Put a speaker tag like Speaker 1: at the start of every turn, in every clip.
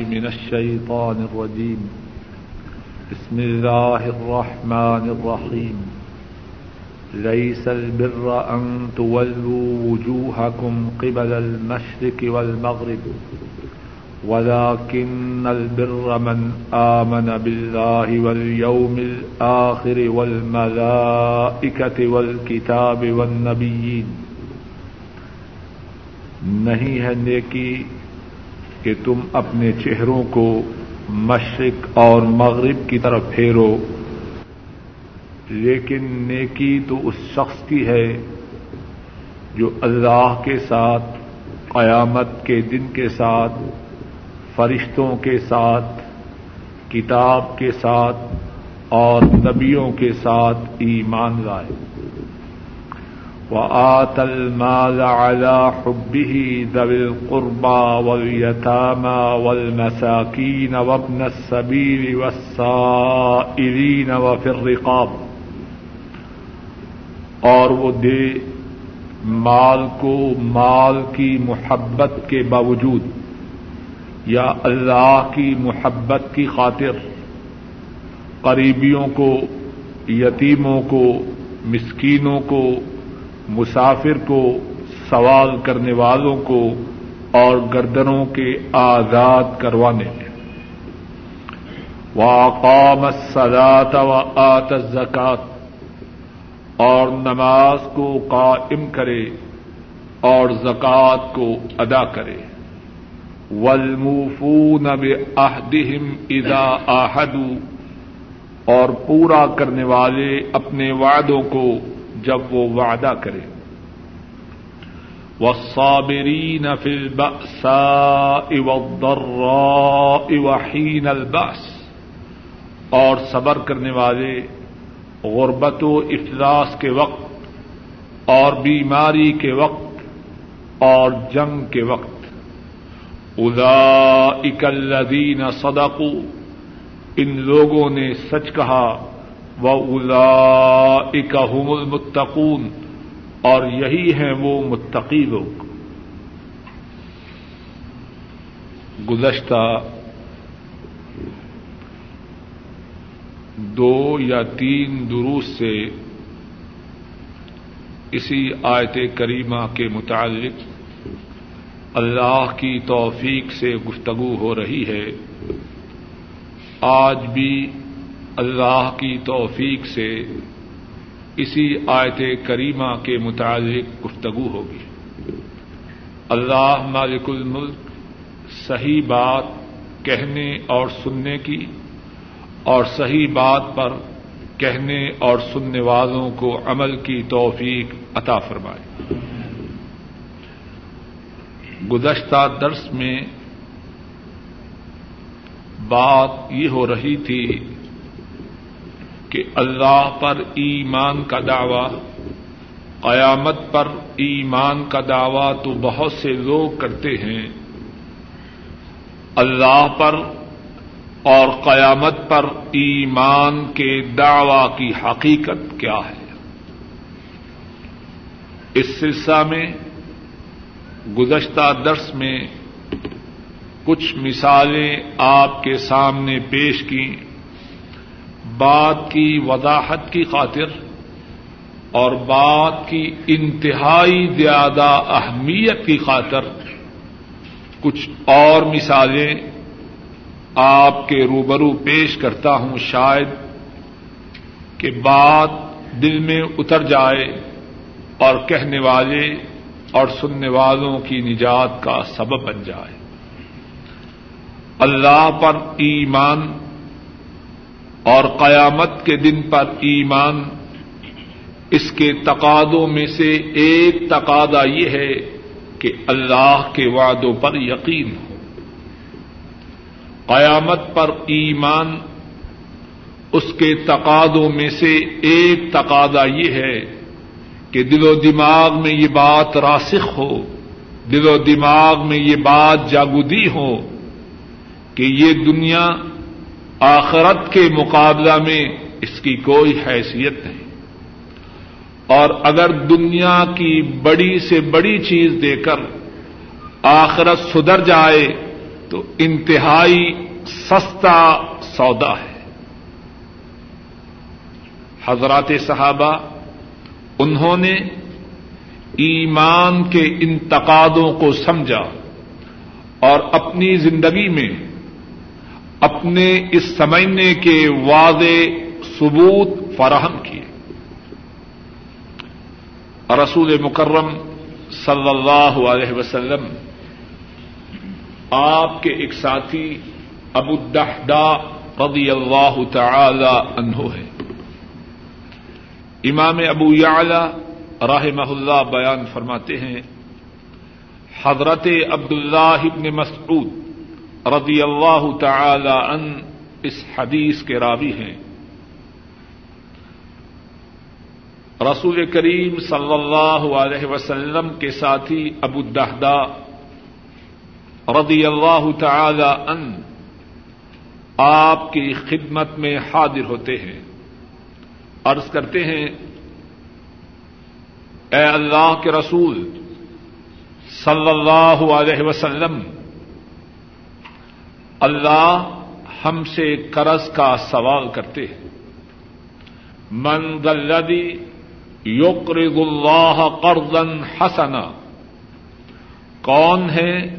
Speaker 1: من الشيطان الرجيم. بسم الله الرحمن الرحيم. ليس البر أن تولوا وجوهكم قبل المشرق والمغرب، ولكن البر من آمن بالله واليوم الآخر والملائكة والكتاب والنبيين. نہیں ہے نیکی کہ تم اپنے چہروں کو مشرق اور مغرب کی طرف پھیرو۔ لیکن نیکی تو اس شخص کی ہے جو اللہ کے ساتھ، قیامت کے دن کے ساتھ، فرشتوں کے ساتھ، کتاب کے ساتھ اور نبیوں کے ساتھ ایمان لائے۔ وآت المال على حبه ذوي القربى واليتامى والمساكين وابن السبيل والسائلين وفي الرقاب اور وہ دے مال کو مال کی محبت کے باوجود یا اللہ کی محبت کی خاطر قریبیوں کو، یتیموں کو، مسکینوں کو مسافر کو سوال کرنے والوں کو اور گردنوں کے آزاد کروانے واقام سدات و آت زکات اور نماز کو قائم کرے اور زکوٰۃ کو ادا کرے۔ ولمفون بہدہم ادا آہدو اور پورا کرنے والے اپنے وعدوں کو جب وہ وعدہ کرے۔ والصابرین فی البأساء والضراء وحین البأس۔ اور صبر کرنے والے غربت و افلاس کے وقت اور بیماری کے وقت اور جنگ کے وقت۔ اولئک الذین صدقوا۔ ان لوگوں نے سچ کہا و الا اکم المتقون اور یہی ہیں وہ متقی لوگ۔ گزشتہ دو یا تین دروس سے اسی آیت کریمہ کے متعلق اللہ کی توفیق سے گفتگو ہو رہی ہے۔ آج بھی اللہ کی توفیق سے اسی آیت کریمہ کے متعلق گفتگو ہوگی۔ اللہ مالک الملک صحیح بات کہنے اور سننے کی اور صحیح بات پر کہنے اور سننے والوں کو عمل کی توفیق عطا فرمائے۔ گزشتہ درس میں بات یہ ہو رہی تھی کہ اللہ پر ایمان کا دعوی، قیامت پر ایمان کا دعوی تو بہت سے لوگ کرتے ہیں۔ اللہ پر اور قیامت پر ایمان کے دعوی کی حقیقت کیا ہے۔ اس سلسلہ میں گزشتہ درس میں کچھ مثالیں آپ کے سامنے پیش کی بات کی وضاحت کی خاطر اور بات کی انتہائی زیادہ اہمیت کی خاطر کچھ اور مثالیں آپ کے روبرو پیش کرتا ہوں شاید کہ بات دل میں اتر جائے اور کہنے والے اور سننے والوں کی نجات کا سبب بن جائے۔ اللہ پر ایمان اور قیامت کے دن پر ایمان۔ اس کے تقادوں میں سے ایک تقاضا یہ ہے کہ اللہ کے وعدوں پر یقین ہو۔ قیامت پر ایمان، اس کے تقادوں میں سے ایک تقاضا یہ ہے کہ دل و دماغ میں یہ بات راسخ ہو، دل و دماغ میں یہ بات جاگودی ہو کہ یہ دنیا آخرت کے مقابلہ میں اس کی کوئی حیثیت نہیں۔ اور اگر دنیا کی بڑی سے بڑی چیز دے کر آخرت سدھر جائے، تو انتہائی سستا سودا ہے۔ حضرات صحابہ، انہوں نے ایمان کے انتقادوں کو سمجھا اور اپنی زندگی میں اپنے اس سمجھنے کے واضح ثبوت فراہم کیے۔ رسول مکرم صلی اللہ علیہ وسلم، آپ کے ایک ساتھی ابو الدحدا رضی اللہ تعالی عنہ ہے امام ابو یعلا راہ اللہ بیان فرماتے ہیں، حضرت عبد اللہ ابن مسعود رضی اللہ تعالی ان اس حدیث کے راوی ہیں۔ رسول کریم صلی اللہ علیہ وسلم کے ساتھی ابو الدہدا رضی اللہ تعالی ان آپ کی خدمت میں حاضر ہوتے ہیں۔ عرض کرتے ہیں، اے اللہ کے رسول صلی اللہ علیہ وسلم اللہ ہم سے قرض کا سوال کرتے ہیں۔ من دلدی یقرض اللہ قرضا حسنا، کون ہے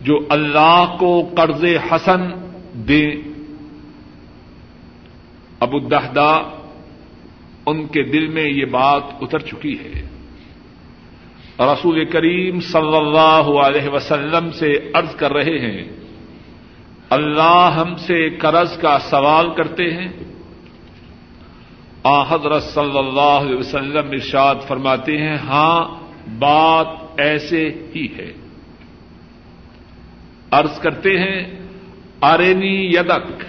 Speaker 1: جو اللہ کو قرض حسن دے؟ ابو الدہدا ان کے دل میں یہ بات اتر چکی ہے۔ رسول کریم صلی اللہ علیہ وسلم سے عرض کر رہے ہیں اللہ ہم سے قرض کا سوال کرتے ہیں۔ آ حضرت صلی اللہ علیہ وسلم ارشاد فرماتے ہیں ہاں بات ایسے ہی ہے۔ عرض کرتے ہیں آرینی یدک،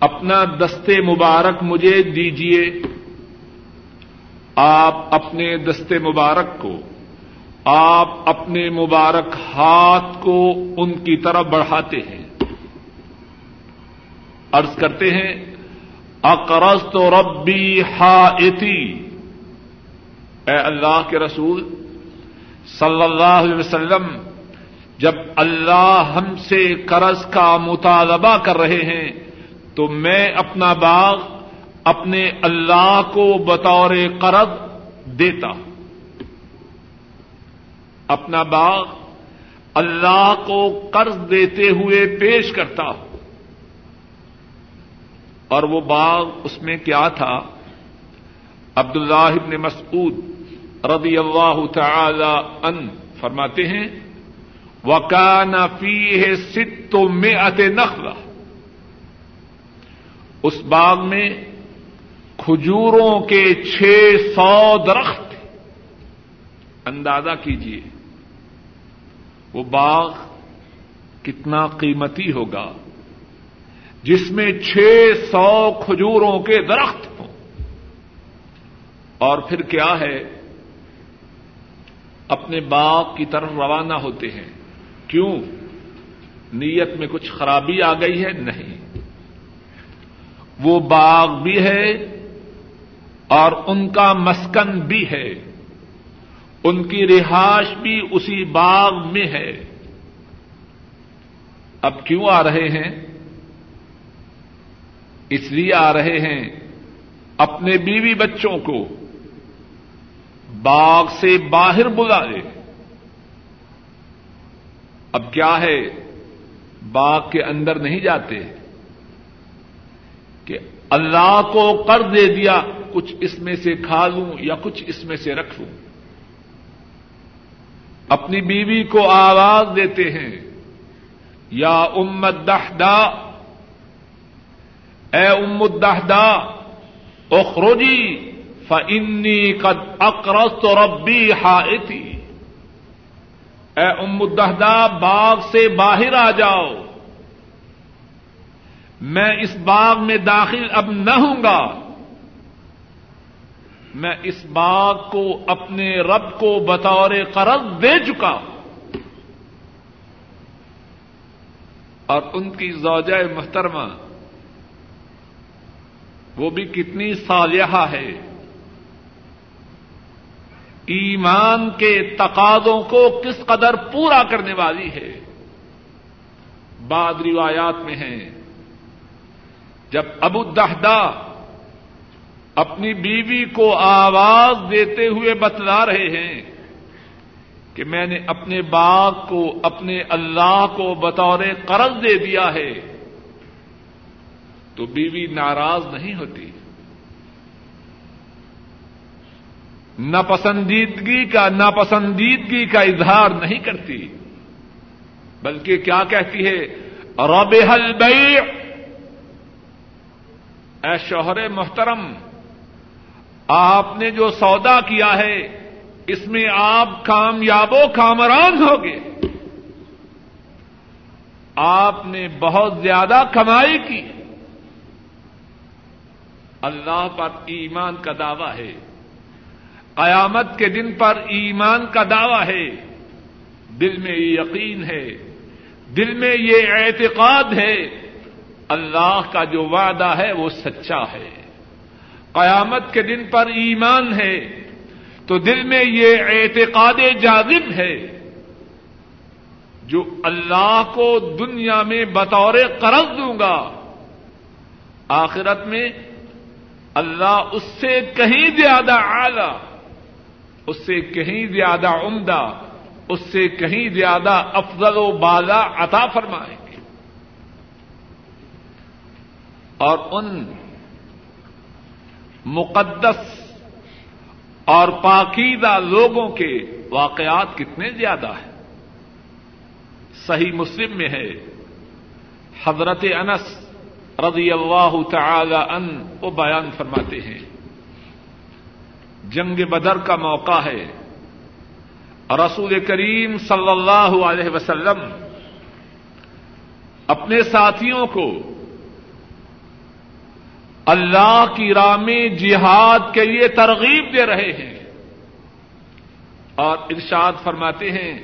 Speaker 1: اپنا دستے مبارک مجھے دیجیے آپ اپنے دستے مبارک کو آپ اپنے مبارک ہاتھ کو ان کی طرف بڑھاتے ہیں۔ ارض کرتے ہیں اقرض تو ربی ہا اے اللہ کے رسول، صلی اللہ علیہ وسلم، جب اللہ ہم سے قرض کا مطالبہ کر رہے ہیں، تو میں اپنا باغ اپنے اللہ کو بطور قرض دیتا ہوں۔ اپنا باغ اللہ کو قرض دیتے ہوئے پیش کرتا ہوں۔ اور وہ باغ اس میں کیا تھا؟ عبد اللہ ابن مسعود رضی اللہ تعالی ان فرماتے ہیں وکان فی ہے ست میں ات اس باغ میں کھجوروں کے چھ سو درخت اندازہ کیجیے وہ باغ کتنا قیمتی ہوگا، جس میں چھ سو کھجوروں کے درخت ہوں۔ اور پھر کیا ہے، اپنے باغ کی طرف روانہ ہوتے ہیں۔ کیوں؟ نیت میں کچھ خرابی آ گئی ہے؟ نہیں۔ وہ باغ بھی ہے اور ان کا مسکن بھی ہے۔ ان کی رہائش بھی اسی باغ میں ہے۔ اب کیوں آ رہے ہیں؟ اس لیے آ رہے ہیں اپنے بیوی بچوں کو۔ باغ سے باہر بلا لے۔ اب کیا ہے؟ باغ کے اندر نہیں جاتے۔ کہ اللہ کو کر دے دیا، کچھ اس میں سے کھا لوں یا کچھ اس میں سے رکھ لوں۔ اپنی بیوی کو آواز دیتے ہیں، یا امت دہدا اے امت دہدا اخروجی فنی قد اکرست ربی ہائتی اے امت دہدا باغ سے باہر آ جاؤ۔ میں اس باغ میں داخل اب نہ ہوں گا۔ میں اس باغ کو اپنے رب کو بطور قرض دے چکا ہوں۔ اور ان کی زوجہ محترمہ، وہ بھی کتنی صالحہ ہے۔ ایمان کے تقاضوں کو کس قدر پورا کرنے والی ہے۔ بعد روایات میں ہیں۔ جب ابو دہدا اپنی بیوی کو آواز دیتے ہوئے بتلا رہے ہیں کہ میں نے اپنے باغ کو، اپنے اللہ کو بطور قرض دے دیا ہے، تو بیوی ناراض نہیں ہوتی۔ ناپسندیدگی کا ناپسندیدگی کا اظہار نہیں کرتی، بلکہ کیا کہتی ہے؟ رب حل اے شوہر محترم آپ نے جو سودا کیا ہے، اس میں آپ کامیاب و کامران ہوگے آپ نے بہت زیادہ کمائی کی۔ اللہ پر ایمان کا دعوی ہے۔ قیامت کے دن پر ایمان کا دعوی ہے۔ دل میں یہ یقین ہے۔ دل میں یہ اعتقاد ہے۔ اللہ کا جو وعدہ ہے وہ سچا ہے۔ قیامت کے دن پر ایمان ہے تو دل میں یہ اعتقاد جازب ہے جو اللہ کو دنیا میں بطور قرض دوں گا، آخرت میں اللہ اس سے کہیں زیادہ اعلی، اس سے کہیں زیادہ عمدہ، اس سے کہیں زیادہ افضل و بالا عطا فرمائیں گے۔ اور ان مقدس اور پاکیدہ لوگوں کے واقعات کتنے زیادہ ہیں۔ صحیح مسلم میں ہے۔ حضرت انس رضی اللہ تعالی ان وہ بیان فرماتے ہیں۔ جنگ بدر کا موقع ہے۔ رسول کریم صلی اللہ علیہ وسلم اپنے ساتھیوں کو اللہ کی راہ میں جہاد کے لیے ترغیب دے رہے ہیں۔ اور ارشاد فرماتے ہیں،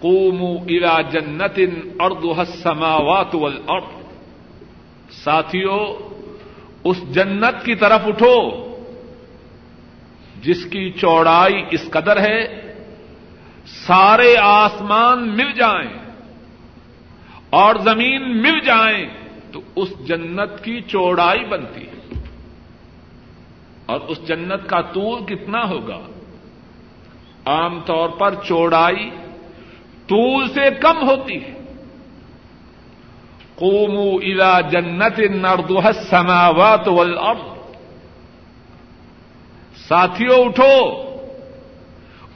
Speaker 1: قوموا الى جنت اردو السماوات والارض۔ ساتھیوں اس جنت کی طرف اٹھو، جس کی چوڑائی اس قدر ہے، سارے آسمان مل جائیں اور زمین مل جائیں۔ تو اس جنت کی چوڑائی بنتی ہے۔ اور اس جنت کا طول کتنا ہوگا؟ عام طور پر چوڑائی طول سے کم ہوتی ہے۔ قومو الا جنت نردوہ السماوات والارض۔ ساتھیوں اٹھو۔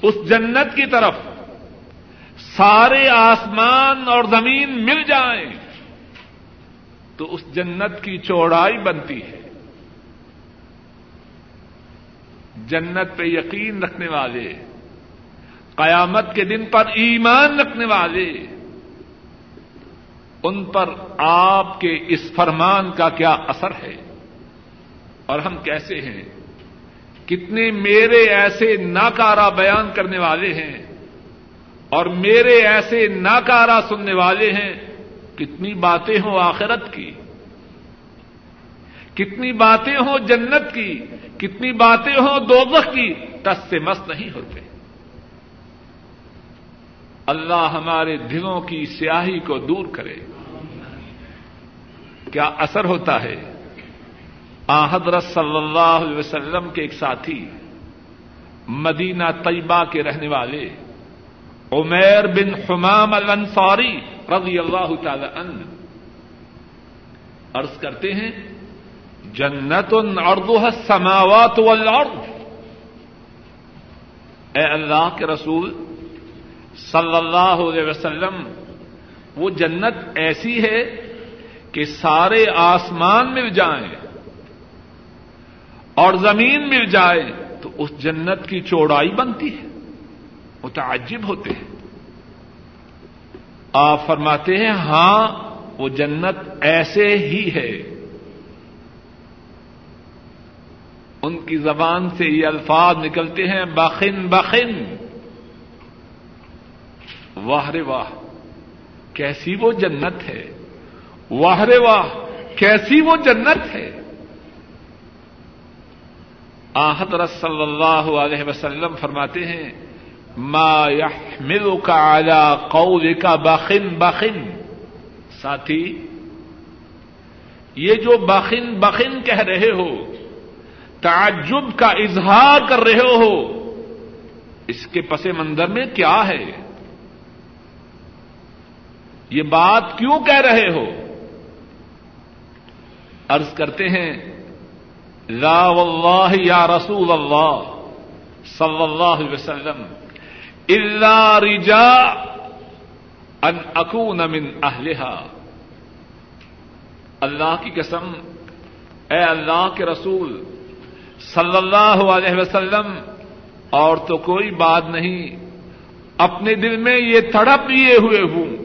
Speaker 1: اس جنت کی طرف سارے آسمان اور زمین مل جائیں۔ تو اس جنت کی چوڑائی بنتی ہے۔ جنت پہ یقین رکھنے والے، قیامت کے دن پر ایمان رکھنے والے، ان پر آپ کے اس فرمان کا کیا اثر ہے؟ اور ہم کیسے ہیں؟ کتنے میرے ایسے ناکارا بیان کرنے والے ہیں اور میرے ایسے ناکارا سننے والے ہیں کتنی باتیں ہوں آخرت کی؟ کتنی باتیں ہوں جنت کی؟ کتنی باتیں ہوں دوزخ کی؟ ٹس سے مست نہیں ہوتے۔ اللہ ہمارے دلوں کی سیاہی کو دور کرے۔ کیا اثر ہوتا ہے؟ آ حضرت صلی اللہ علیہ وسلم کے ایک ساتھی، مدینہ طیبہ کے رہنے والے، عمیر بن حمام الانصاری رضی اللہ تعالی عنہ عرض کرتے ہیں جنت اردو سماوات والارض۔ اے اللہ کے رسول صلی اللہ علیہ وسلم، وہ جنت ایسی ہے کہ سارے آسمان مل جائیں اور زمین مل جائے تو اس جنت کی چوڑائی بنتی ہے، متعجب ہوتے ہیں۔ آپ فرماتے ہیں ہاں وہ جنت ایسے ہی ہے۔ ان کی زبان سے یہ الفاظ نکلتے ہیں، بخن بخن۔ واہ رے واہ، کیسی وہ جنت ہے۔ واہ رے واہ، کیسی وہ جنت ہے۔ آحدر صلی اللہ علیہ وسلم فرماتے ہیں ما يحملك على قولك بخن بخن ساتھی، یہ جو بخن بخن کہہ رہے ہو، تعجب کا اظہار کر رہے ہو، اس کے پس منظر میں کیا ہے؟ یہ بات کیوں کہہ رہے ہو؟ عرض کرتے ہیں، لا واللہ یا رسول اللہ صلی اللہ علیہ وسلم الا رجا ان اکون من اہلہا اللہ کی قسم، اے اللہ کے رسول، صلی اللہ علیہ وسلم، اور تو کوئی بات نہیں۔ اپنے دل میں یہ تڑپ لیے ہوئے ہوں۔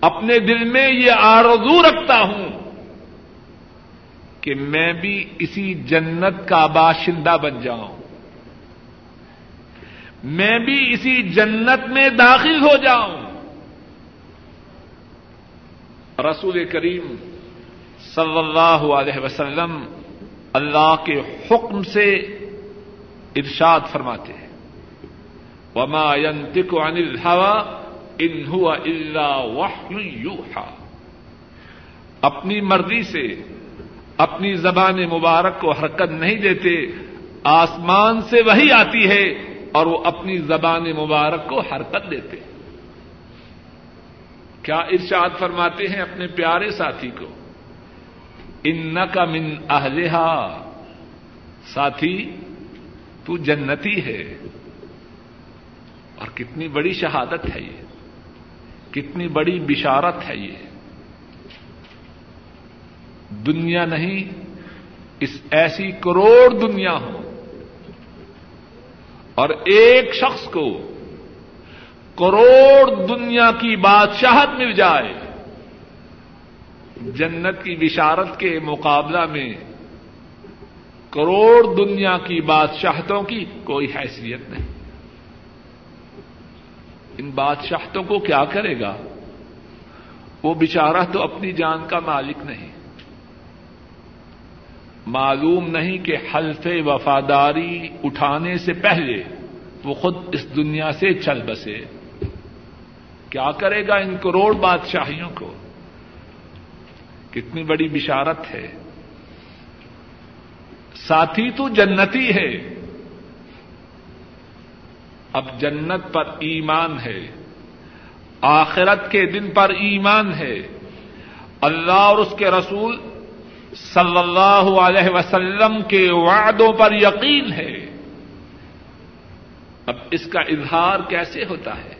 Speaker 1: اپنے دل میں یہ آرزو رکھتا ہوں کہ میں بھی اسی جنت کا باشندہ بن جاؤں۔ میں بھی اسی جنت میں داخل ہو جاؤں۔ رسول کریم صلی اللہ علیہ وسلم اللہ کے حکم سے ارشاد فرماتے ہیں۔ وما ينطق عن الهوى ان هو الا وحي يوحى۔ اپنی مرضی سے اپنی زبان مبارک کو حرکت نہیں دیتے، آسمان سے وہی آتی ہے۔ اور وہ اپنی زبان مبارک کو حرکت دیتے کیا ارشاد فرماتے ہیں اپنے پیارے ساتھی کو؟ ان کا من اہلہا۔ ساتھی، تو جنتی ہے۔ اور کتنی بڑی شہادت ہے یہ۔ کتنی بڑی بشارت ہے یہ۔ دنیا نہیں، اس ایسی کروڑ دنیا ہو اور ایک شخص کو کروڑ دنیا کی بادشاہت مل جائے، جنت کی بشارت کے مقابلہ میں کروڑ دنیا کی بادشاہتوں کی کوئی حیثیت نہیں۔ ان بادشاہتوں کو کیا کرے گا؟ وہ بچارہ تو اپنی جان کا مالک نہیں۔ معلوم نہیں کہ حلف وفاداری اٹھانے سے پہلے وہ خود اس دنیا سے چل بسے۔ کیا کرے گا ان کروڑ بادشاہیوں کو؟ کتنی بڑی بشارت ہے۔ ساتھی تو جنتی ہے۔ اب جنت پر ایمان ہے۔ آخرت کے دن پر ایمان ہے۔ اللہ اور اس کے رسول صلی اللہ علیہ وسلم کے وعدوں پر یقین ہے۔ اب اس کا اظہار کیسے ہوتا ہے؟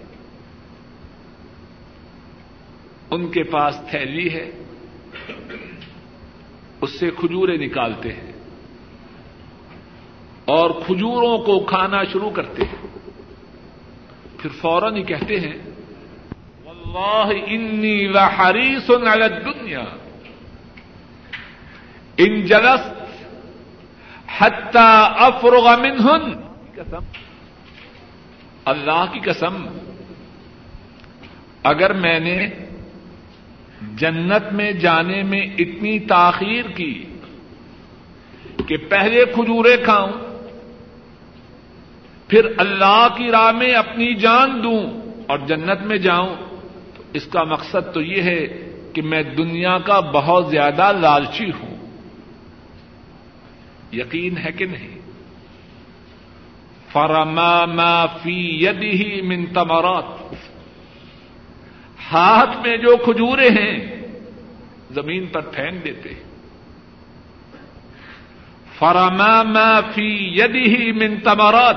Speaker 1: ان کے پاس تھیلی ہے، اس سے کھجورے نکالتے ہیں اور کھجوروں کو کھانا شروع کرتے ہیں۔ پھر فوراً ہی کہتے ہیں، واللہ انی لحریص علی الدنیا. ان جلس حتى افرغ منهن. قسم اللہ کی قسم، اگر میں نے جنت میں جانے میں اتنی تاخیر کی کہ پہلے کھجورے کھاؤں، پھر اللہ کی راہ میں اپنی جان دوں اور جنت میں جاؤں، تو اس کا مقصد تو یہ ہے کہ میں دنیا کا بہت زیادہ لالچی ہوں۔ یقین ہے کہ نہیں؟ فرما فی یدی من تمرات. ہاتھ میں جو کھجورے ہیں، زمین پر پھینک دیتے فرما فی یدی من تمرات.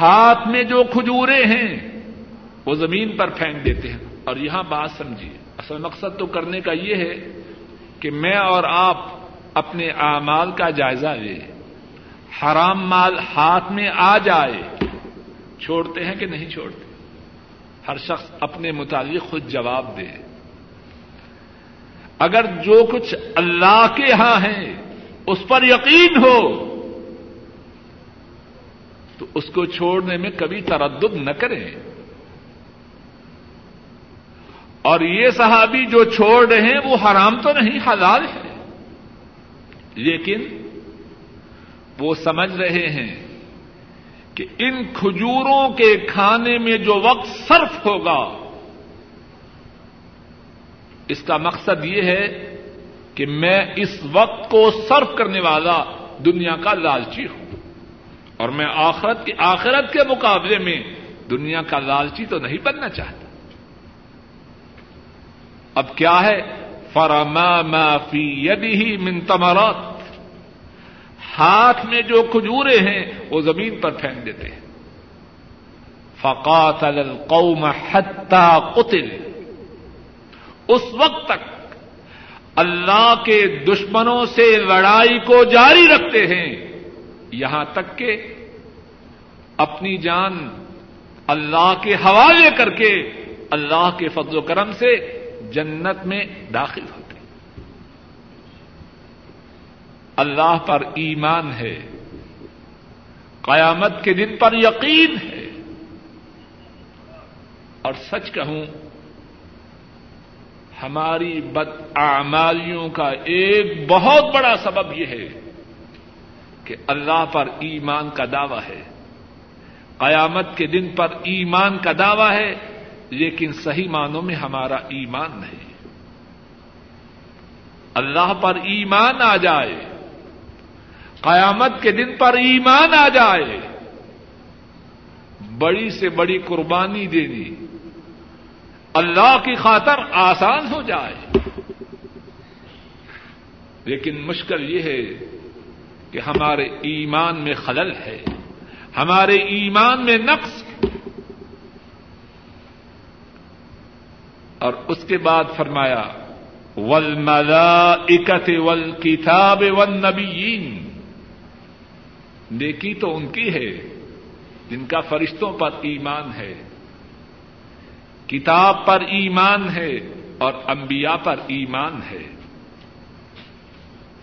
Speaker 1: ہاتھ میں جو کھجورے ہیں، وہ زمین پر پھینک دیتے ہیں. اور یہاں بات سمجھیے، اصل مقصد تو کرنے کا یہ ہے کہ میں اور آپ اپنے اعمال کا جائزہ لے۔ حرام مال ہاتھ میں آ جائے، چھوڑتے ہیں کہ نہیں چھوڑتے؟ ہر شخص اپنے متعلق خود جواب دے۔ اگر جو کچھ اللہ کے ہاں ہے، اس پر یقین ہو، تو اس کو چھوڑنے میں کبھی تردد نہ کریں۔ اور یہ صحابی جو چھوڑ رہے ہیں، وہ حرام تو نہیں، حلال ہے۔ لیکن وہ سمجھ رہے ہیں کہ ان کھجوروں کے کھانے میں جو وقت صرف ہوگا، اس کا مقصد یہ ہے کہ میں اس وقت کو صرف کرنے والا دنیا کا لالچی ہوں۔ اور میں آخرت کی آخرت کے مقابلے میں دنیا کا لالچی تو نہیں بننا چاہتا۔ اب کیا ہے؟ فرما فی یدی ہی تمرات۔ ہاتھ میں جو کھجورے ہیں، وہ زمین پر پھینک دیتے ہیں۔ فقات القوم حتى قتل۔ اس وقت تک اللہ کے دشمنوں سے لڑائی کو جاری رکھتے ہیں۔ یہاں تک کہ اپنی جان اللہ کے حوالے کر کے اللہ کے فضل و کرم سے جنت میں داخل ہوتے اللہ پر ایمان ہے۔ قیامت کے دن پر یقین ہے۔ اور سچ کہوں، ہماری بد اعمالیوں کا ایک بہت بڑا سبب یہ ہے کہ اللہ پر ایمان کا دعوی ہے۔ قیامت کے دن پر ایمان کا دعوی ہے۔ لیکن صحیح معنوں میں ہمارا ایمان نہیں۔ اللہ پر ایمان آ جائے، قیامت کے دن پر ایمان آ جائے، بڑی سے بڑی قربانی دینی اللہ کی خاطر آسان ہو جائے۔ لیکن مشکل یہ ہے کہ ہمارے ایمان میں خلل ہے، ہمارے ایمان میں نقص اور اس کے بعد فرمایا ول ملا اکت ول کتاب ول نبی نیکی تو ان کی ہے جن کا فرشتوں پر ایمان ہے، کتاب پر ایمان ہے اور انبیاء پر ایمان ہے۔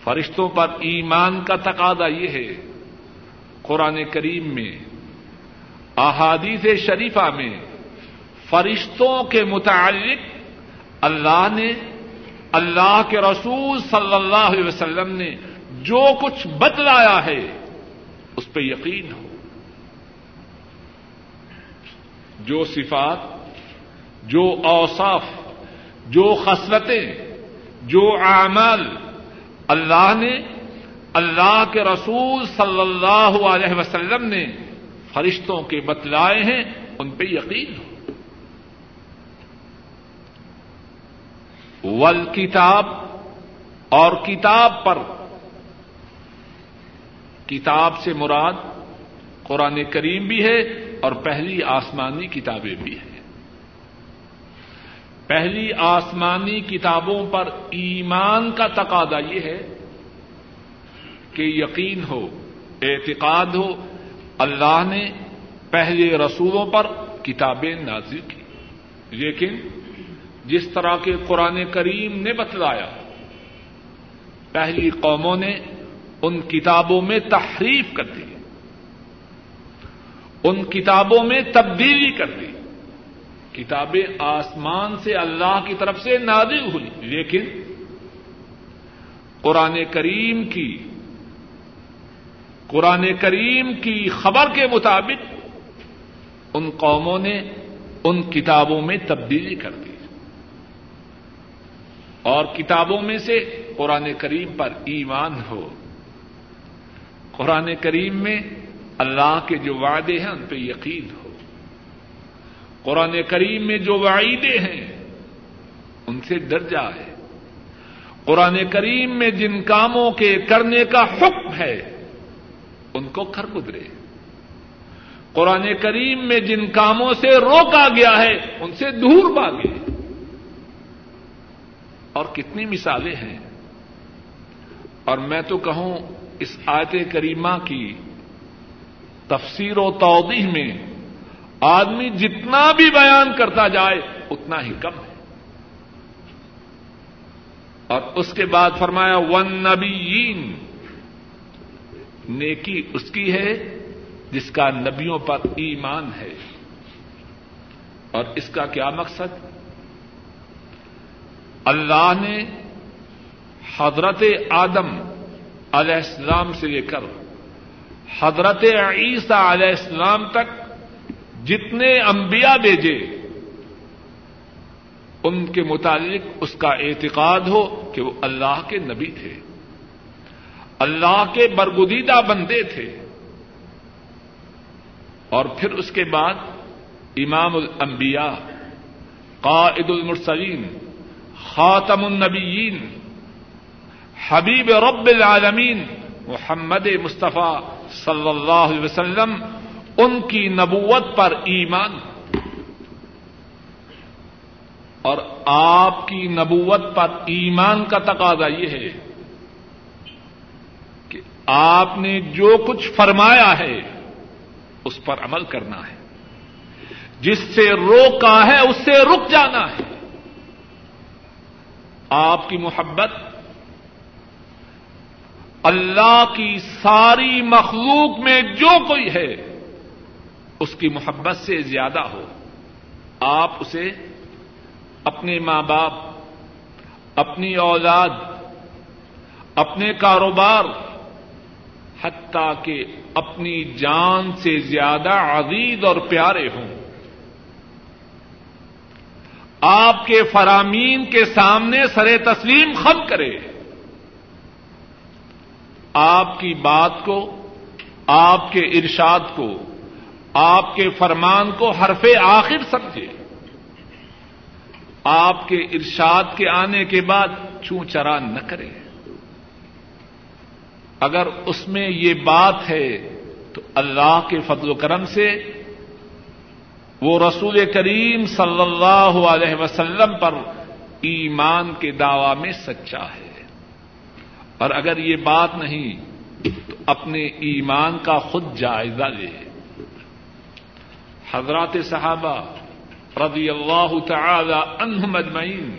Speaker 1: فرشتوں پر ایمان کا تقاضا یہ ہے قرآن کریم میں، احادیث شریفہ میں فرشتوں کے متعلق اللہ نے، اللہ کے رسول صلی اللہ علیہ وسلم نے جو کچھ بتلایا ہے، اس پہ یقین ہو۔ جو صفات، جو اوصاف، جو خصلتیں، جو اعمال اللہ نے، اللہ کے رسول صلی اللہ علیہ وسلم نے فرشتوں کے بتلائے ہیں، ان پہ یقین ہو۔ ول کتاب اور کتاب پر۔ کتاب سے مراد قرآن کریم بھی ہے اور پہلی آسمانی کتابیں بھی ہیں۔ پہلی آسمانی کتابوں پر ایمان کا تقاضا یہ ہے کہ یقین ہو، اعتقاد ہو، اللہ نے پہلے رسولوں پر کتابیں نازل کی۔ لیکن جس طرح کے قرآن کریم نے بتلایا پہلی قوموں نے ان کتابوں میں تحریف کر دی، ان کتابوں میں تبدیلی کر دی۔ کتابیں آسمان سے اللہ کی طرف سے نازل ہوئی، لیکن قرآن کریم کی، قرآن کریم کی خبر کے مطابق ان قوموں نے ان کتابوں میں تبدیلی کر دی۔ اور کتابوں میں سے قرآن کریم پر ایمان ہو۔ قرآن کریم میں اللہ کے جو وعدے ہیں ان پہ یقین ہو۔ قرآن کریم میں جو وعیدے ہیں ان سے ڈر جائے قرآن کریم میں جن کاموں کے کرنے کا حکم ہے، ان کو کر گزرے۔ قرآن کریم میں جن کاموں سے روکا گیا ہے، ان سے دور بھاگے۔ اور کتنی مثالیں ہیں۔ اور میں تو کہوں اس آیت کریمہ کی تفسیر و توضیح میں، آدمی جتنا بھی بیان کرتا جائے اتنا ہی کم ہے۔ اور اس کے بعد فرمایا ون نبی نیکی اس کی ہے جس کا نبیوں پر ایمان ہے۔ اور اس کا کیا مقصد؟ اللہ نے حضرت آدم علیہ السلام سے لے کر حضرت عیسیٰ علیہ السلام تک جتنے انبیاء بھیجے، ان کے متعلق اس کا اعتقاد ہو کہ وہ اللہ کے نبی تھے۔ اللہ کے برگدیدہ بندے تھے۔ اور پھر اس کے بعد امام الانبیاء، قائد المرسلین خاتم النبیین، حبیب رب العالمین محمد مصطفیٰ صلی اللہ علیہ وسلم، ان کی نبوت پر ایمان۔ اور آپ کی نبوت پر ایمان کا تقاضا یہ ہے کہ آپ نے جو کچھ فرمایا ہے، اس پر عمل کرنا ہے۔ جس سے روکا ہے، اس سے رک جانا ہے۔ آپ کی محبت، اللہ کی ساری مخلوق میں جو کوئی ہے، اس کی محبت سے زیادہ ہو۔ آپ اسے اپنے ماں باپ، اپنی اولاد، اپنے کاروبار، حتیٰ کہ اپنی جان سے زیادہ عزیز اور پیارے ہوں۔ آپ کے فرامین کے سامنے سر تسلیم خم کرے۔ آپ کی بات کو، آپ کے ارشاد کو، آپ کے فرمان کو حرف آخر سمجھے۔ آپ کے ارشاد کے آنے کے بعد چوں چرا نہ کرے۔ اگر اس میں یہ بات ہے تو اللہ کے فضل و کرم سے وہ رسول کریم صلی اللہ علیہ وسلم پر ایمان کے دعوی میں سچا ہے۔ اور اگر یہ بات نہیں، تو اپنے ایمان کا خود جائزہ لے۔ حضرات صحابہ رضی اللہ تعالی عنہم اجمعین،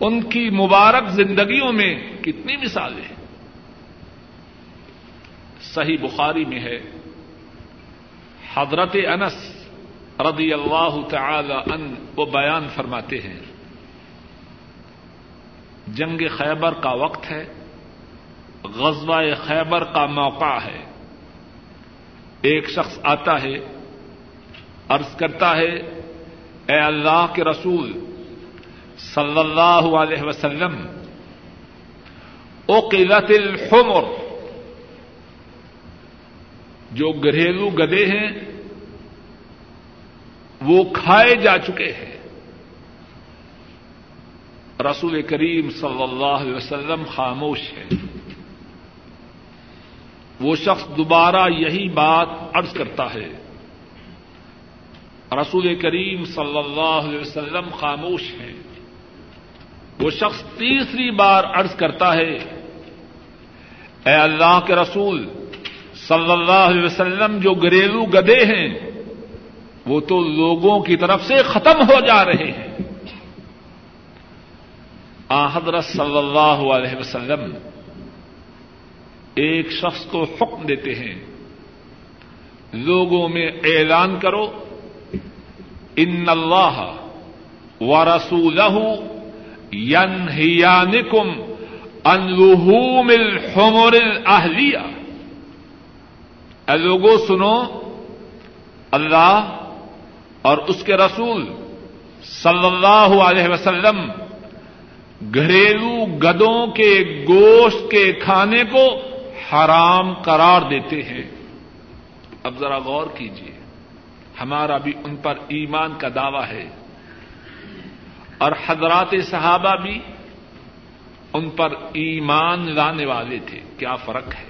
Speaker 1: ان کی مبارک زندگیوں میں کتنی مثالیں صحیح بخاری میں ہے۔ حضرت انس رضی اللہ تعالی ان وہ بیان فرماتے ہیں۔ جنگ خیبر کا وقت ہے، غزوہ خیبر کا موقع ہے۔ ایک شخص آتا ہے، عرض کرتا ہے، اے اللہ کے رسول صلی اللہ علیہ وسلم او قلت الحمر۔ جو گھریلو گدے ہیں، وہ کھائے جا چکے ہیں۔ رسول کریم صلی اللہ علیہ وسلم خاموش ہے وہ شخص دوبارہ یہی بات عرض کرتا ہے۔ رسول کریم صلی اللہ علیہ وسلم خاموش ہیں۔ وہ شخص تیسری بار عرض کرتا ہے، اے اللہ کے رسول صلی اللہ علیہ وسلم جو گھریلو گدے ہیں، وہ تو لوگوں کی طرف سے ختم ہو جا رہے ہیں۔ آ حضرت صلی اللہ علیہ وسلم ایک شخص کو حکم دیتے ہیں، لوگوں میں اعلان کرو، ان اللہ و رسول ینہیانکم ان الحمر الاہلیہ۔ اے لوگوں سنو، اللہ اور اس کے رسول صلی اللہ علیہ وسلم گھریلو گدوں کے گوشت کے کھانے کو حرام قرار دیتے ہیں۔ اب ذرا غور کیجیے ہمارا بھی ان پر ایمان کا دعوی ہے۔ اور حضرات صحابہ بھی ان پر ایمان لانے والے تھے۔ کیا فرق ہے؟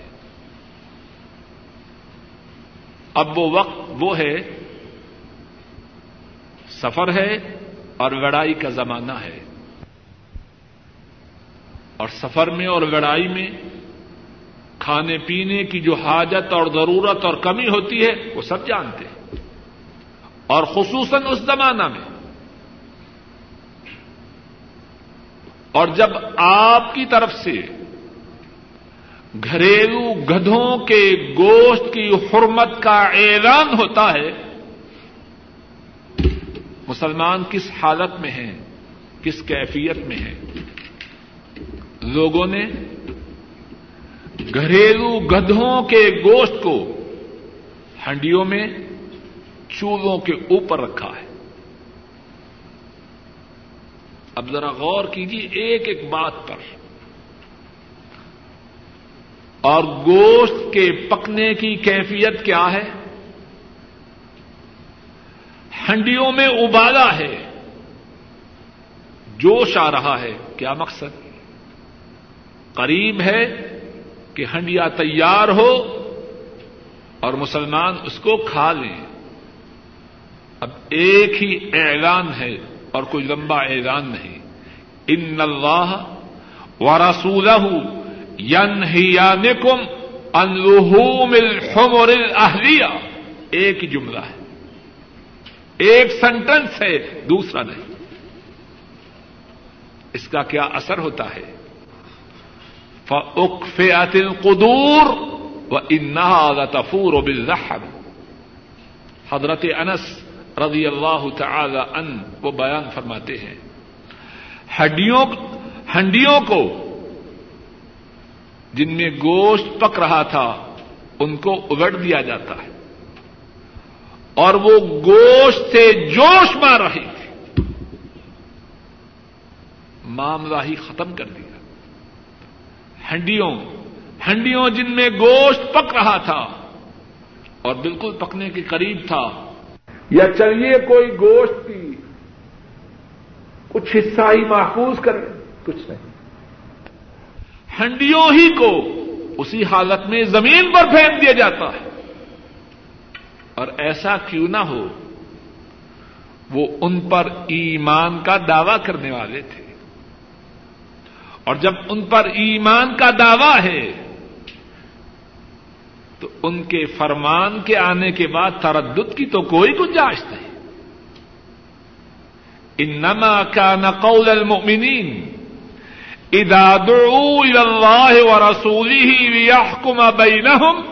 Speaker 1: اب وہ وقت وہ ہے، سفر ہے اور لڑائی کا زمانہ ہے۔ اور سفر میں اور لڑائی میں کھانے پینے کی جو حاجت اور ضرورت اور کمی ہوتی ہے، وہ سب جانتے ہیں۔ اور خصوصاً اس زمانہ میں۔ اور جب آپ کی طرف سے گھریلو گدھوں کے گوشت کی حرمت کا اعلان ہوتا ہے۔ مسلمان کس حالت میں ہیں؟ کس کیفیت میں ہیں؟ لوگوں نے گھریلو گدھوں کے گوشت کو ہنڈیوں میں چولوں کے اوپر رکھا ہے۔ اب ذرا غور کیجیے ایک ایک بات پر۔ اور گوشت کے پکنے کی کیفیت کیا ہے؟ ہنڈیوں میں ابالا ہے، جوش آ رہا ہے، کیا مقصد؟ قریب ہے کہ ہنڈیا تیار ہو اور مسلمان اس کو کھا لیں۔ اب ایک ہی اعلان ہے اور کوئی لمبا اعلان نہیں۔ ان اللہ و رسول ین ہم الحوم الحمر الاہلیہ۔ ایک جملہ ہے۔ ایک سینٹنس ہے، دوسرا نہیں۔ اس کا کیا اثر ہوتا ہے؟ فیات القدور و انہا تفور و بالرحم حضرت انس رضی اللہ تعالی ان وہ بیان فرماتے ہیں، ہڈیوں ہنڈیوں کو جن میں گوشت پک رہا تھا، ان کو اگڑ دیا جاتا ہے۔ اور وہ گوشت سے جوش مار رہی تھی معاملہ ہی ختم کر دیا۔ ہنڈیوں ہنڈیوں جن میں گوشت پک رہا تھا، اور بالکل پکنے کے قریب تھا۔ یا چلیے کوئی گوشت کی کچھ حصہ ہی محفوظ کرے، کچھ نہیں۔ ہنڈیوں ہی کو اسی حالت میں زمین پر پھینک دیا جاتا ہے۔ اور ایسا کیوں نہ ہو، وہ ان پر ایمان کا دعوی کرنے والے تھے۔ اور جب ان پر ایمان کا دعوی ہے، تو ان کے فرمان کے آنے کے بعد تردد کی تو کوئی گنجائش نہیں۔ انما كان قول المؤمنين اذا دعوا الى الله ورسوله ليحكم بينهم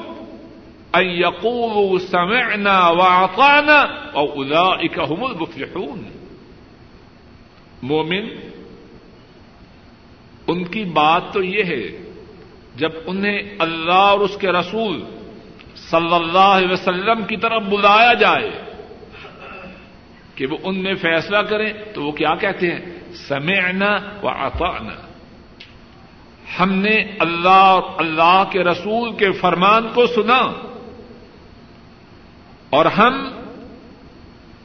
Speaker 1: ان يقولوا سمعنا واطعنا واولئك هم المفلحون. مومن، ان کی بات تو یہ ہے، جب انہیں اللہ اور اس کے رسول صلی اللہ علیہ وسلم کی طرف بلایا جائے کہ وہ ان میں فیصلہ کریں، تو وہ کیا کہتے ہیں؟ سمعنا و ہم نے اللہ اور اللہ کے رسول کے فرمان کو سنا اور ہم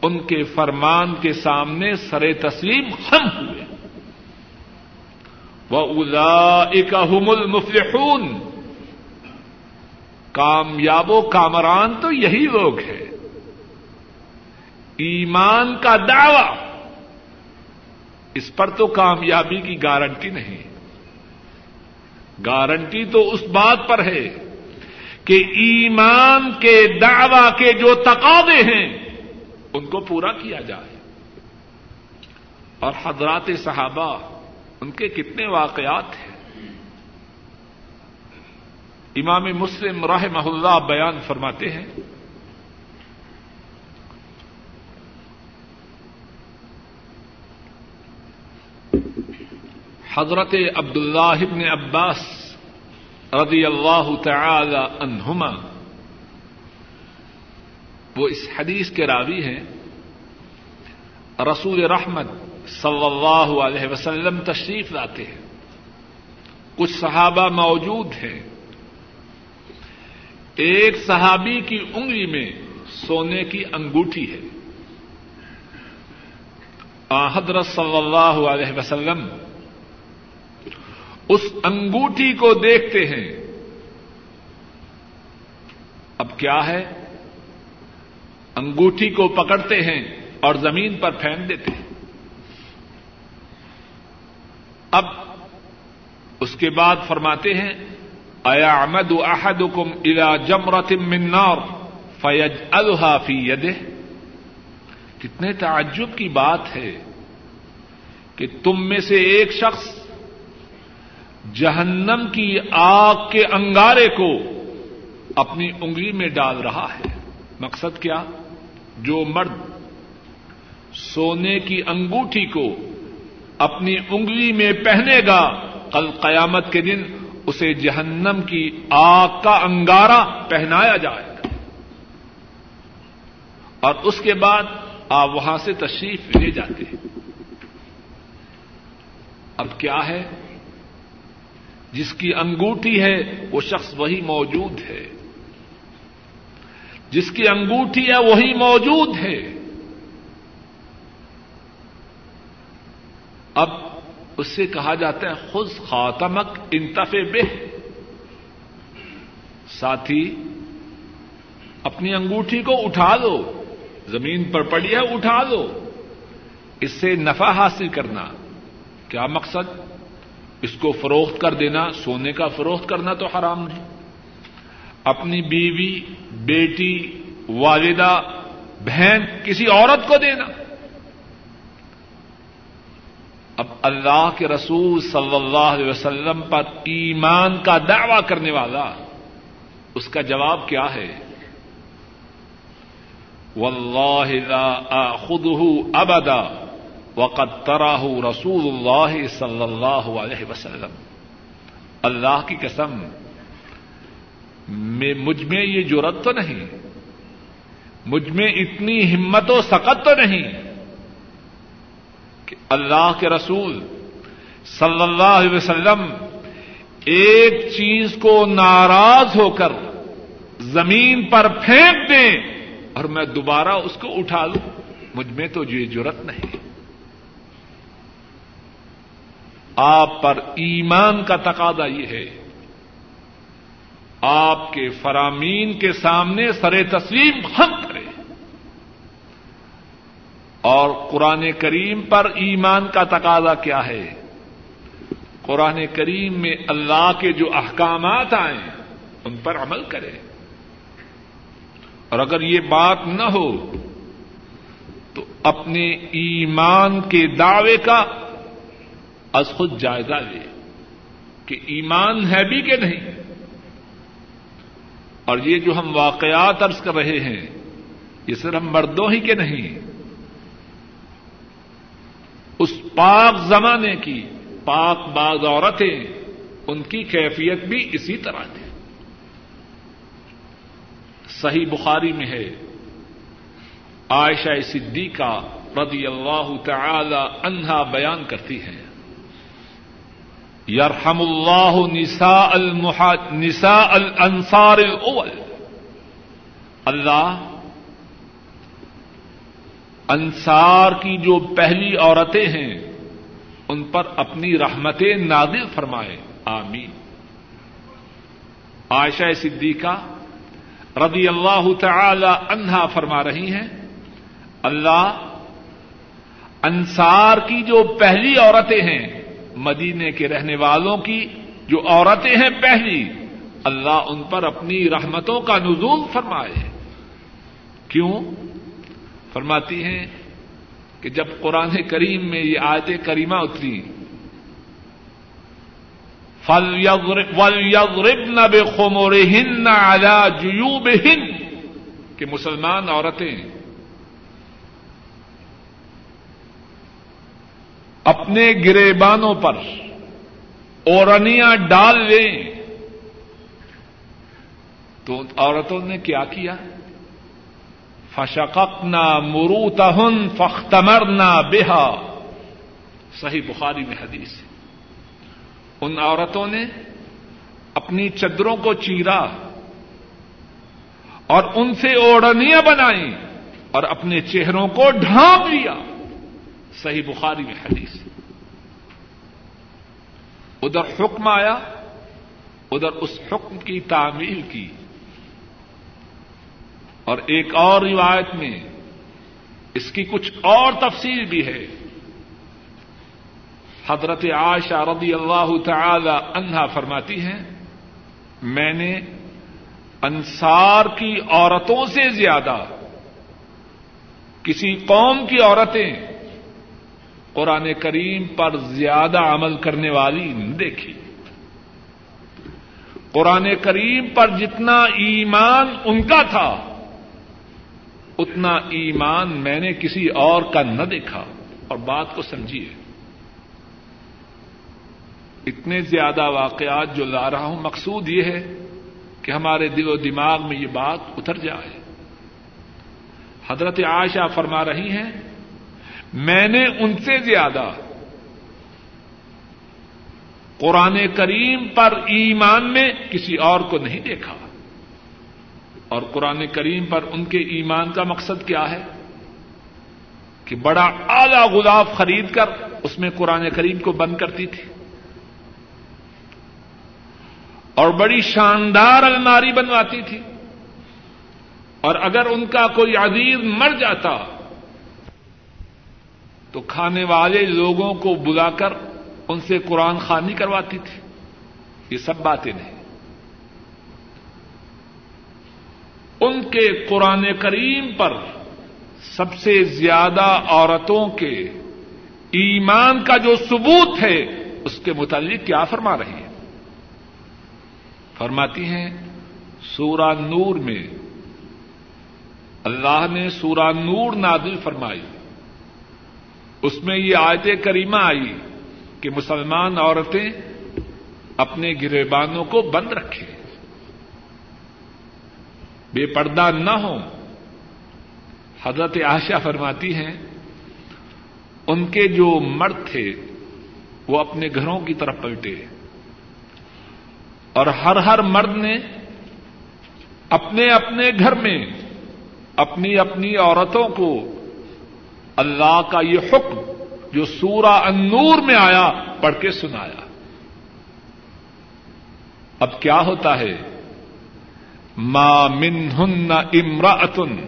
Speaker 1: ان کے فرمان کے سامنے سر تسلیم ہم ہوئے۔ وہ الا ایک المفلحون۔ کامیاب و کامران تو یہی لوگ ہیں۔ ایمان کا دعوی۔ اس پر تو کامیابی کی گارنٹی نہیں۔ گارنٹی تو اس بات پر ہے کہ ایمان کے دعوی کے جو تقاضے ہیں، ان کو پورا کیا جائے۔ اور حضرات صحابہ، ان کے کتنے واقعات ہیں۔ امام مسلم رحمہ اللہ بیان فرماتے ہیں حضرت عبد اللہ ابن عباس رضی اللہ تعالی عنہما۔ وہ اس حدیث کے راوی ہیں۔ رسول رحمت صلی اللہ علیہ وسلم تشریف لاتے ہیں۔ کچھ صحابہ موجود ہیں۔ ایک صحابی کی انگلی میں سونے کی انگوٹھی ہے۔ حضرت صلی اللہ علیہ وسلم اس انگوٹھی کو دیکھتے ہیں۔ اب کیا ہے؟ انگوٹھی کو پکڑتے ہیں اور زمین پر پھینک دیتے ہیں۔ اب اس کے بعد فرماتے ہیں ایا احد احدکم الى جمرت من نار فیج فی یده کتنے تعجب کی بات ہے کہ تم میں سے ایک شخص جہنم کی آگ کے انگارے کو اپنی انگلی میں ڈال رہا ہے۔ مقصد کیا؟ جو مرد سونے کی انگوٹھی کو اپنی انگلی میں پہنے گا، کل قیامت کے دن اسے جہنم کی آگ کا انگارا پہنایا جائے گا۔ اور اس کے بعد آپ وہاں سے تشریف لے جاتے ہیں۔ اب کیا ہے؟ جس کی انگوٹھی ہے وہ شخص وہی موجود ہے۔ جس کی انگوٹھی ہے وہی موجود ہے۔ اب اس سے کہا جاتا ہے خود خاتمک انتف بے ساتھی، اپنی انگوٹھی کو اٹھا لو زمین پر پڑی ہے، اٹھا لو اس سے نفع حاصل کرنا۔ کیا مقصد؟ اس کو فروخت کر دینا، سونے کا فروخت کرنا تو حرام نہیں اپنی بیوی، بیٹی، والدہ، بہن، کسی عورت کو دینا۔ اب اللہ کے رسول صلی اللہ علیہ وسلم پر ایمان کا دعوی کرنے والا، اس کا جواب کیا ہے؟ واللہ لا آخذہ ابدا۔ وقد تراہ رسول اللہ صلی اللہ علیہ وسلم۔ اللہ کی قسم، میں مجھ میں یہ جرت تو نہیں۔ مجھ میں اتنی ہمت و سقت تو نہیں کہ اللہ کے رسول صلی اللہ علیہ وسلم ایک چیز کو ناراض ہو کر زمین پر پھینک دیں اور میں دوبارہ اس کو اٹھا لوں۔ مجھ میں تو یہ ضرورت نہیں۔ آپ پر ایمان کا تقاضا یہ ہے۔ آپ کے فرامین کے سامنے سر تسلیم ہم کریں۔ اور قرآن کریم پر ایمان کا تقاضا کیا ہے؟ قرآن کریم میں اللہ کے جو احکامات آئیں، ان پر عمل کرے اور اگر یہ بات نہ ہو، تو اپنے ایمان کے دعوے کا از خود جائزہ لے کہ ایمان ہے بھی کہ نہیں۔ اور یہ جو ہم واقعات ارض کر رہے ہیں، یہ صرف مردوں ہی کے نہیں۔ اس پاک زمانے کی پاک باز عورتیں، ان کی کیفیت بھی اسی طرح تھی۔ صحیح بخاری میں ہے، عائشہ صدیقہ رضی اللہ تعالی عنہا بیان کرتی ہیں۔ یرحم اللہ نساء نساء الانصار الاول اللہ انصار کی جو پہلی عورتیں ہیں، ان پر اپنی رحمتیں نادل فرمائے. آمین. عائشہ صدیقہ رضی اللہ تعالی عنہا فرما رہی ہیں، اللہ انصار کی جو پہلی عورتیں ہیں مدینے کے رہنے والوں کی جو عورتیں ہیں پہلی، اللہ ان پر اپنی رحمتوں کا نزول فرمائے کیوں؟ فرماتی ہیں کہ جب قرآن کریم میں یہ آیت کریمہ اتری فل یغربن بخمرہن علی جیوبہن کہ مسلمان عورتیں اپنے گریبانوں پر اورنیاں ڈال لیں۔ تو عورتوں نے کیا کیا؟ فشقنا مروتہن فختمرنا بہا صحیح بخاری میں حدیث ان عورتوں نے اپنی چدروں کو چیرا اور ان سے اوڑنیاں بنائی اور اپنے چہروں کو ڈھانپ لیا۔ صحیح بخاری میں حدیث۔ ادھر حکم آیا، ادھر اس حکم کی تعمیل کی۔ اور ایک اور روایت میں اس کی کچھ اور تفصیل بھی ہے۔ حضرت عائشہ رضی اللہ تعالی عنہا فرماتی ہیں، میں نے انصار کی عورتوں سے زیادہ کسی قوم کی عورتیں قرآن کریم پر زیادہ عمل کرنے والی دیکھی۔ قرآن کریم پر جتنا ایمان ان کا تھا، اتنا ایمان میں نے کسی اور کا نہ دیکھا۔ اور بات کو سمجھیے، اتنے زیادہ واقعات جو لا رہا ہوں، مقصود یہ ہے کہ ہمارے دل و دماغ میں یہ بات اتر جائے۔ حضرت عائشہ فرما رہی ہیں میں نے ان سے زیادہ قرآن کریم پر ایمان میں کسی اور کو نہیں دیکھا۔ اور قرآن کریم پر ان کے ایمان کا مقصد کیا ہے؟ کہ بڑا اعلی گلاب خرید کر اس میں قرآن کریم کو بند کرتی تھی۔ اور بڑی شاندار الماری بنواتی تھی۔ اور اگر ان کا کوئی عزیز مر جاتا تو کھانے والے لوگوں کو بلا کر ان سے قرآن خانی کرواتی تھی۔ یہ سب باتیں نہیں ان کے قرآن کریم پر سب سے زیادہ عورتوں کے ایمان کا جو ثبوت ہے، اس کے متعلق کیا فرما رہی ہے فرماتی ہیں، سورہ نور میں اللہ نے سورہ نور نادل فرمائی۔ اس میں یہ آیت کریمہ آئی کہ مسلمان عورتیں اپنے گریبانوں کو بند رکھیں۔ بے پردہ نہ ہوں۔ حضرت آشا فرماتی ہیں، ان کے جو مرد تھے، وہ اپنے گھروں کی طرف پلٹے۔ اور ہر ہر مرد نے اپنے اپنے گھر میں اپنی اپنی عورتوں کو اللہ کا یہ حکم جو سورہ انور میں آیا، پڑھ کے سنایا۔ اب کیا ہوتا ہے؟ ما من ہن امراطن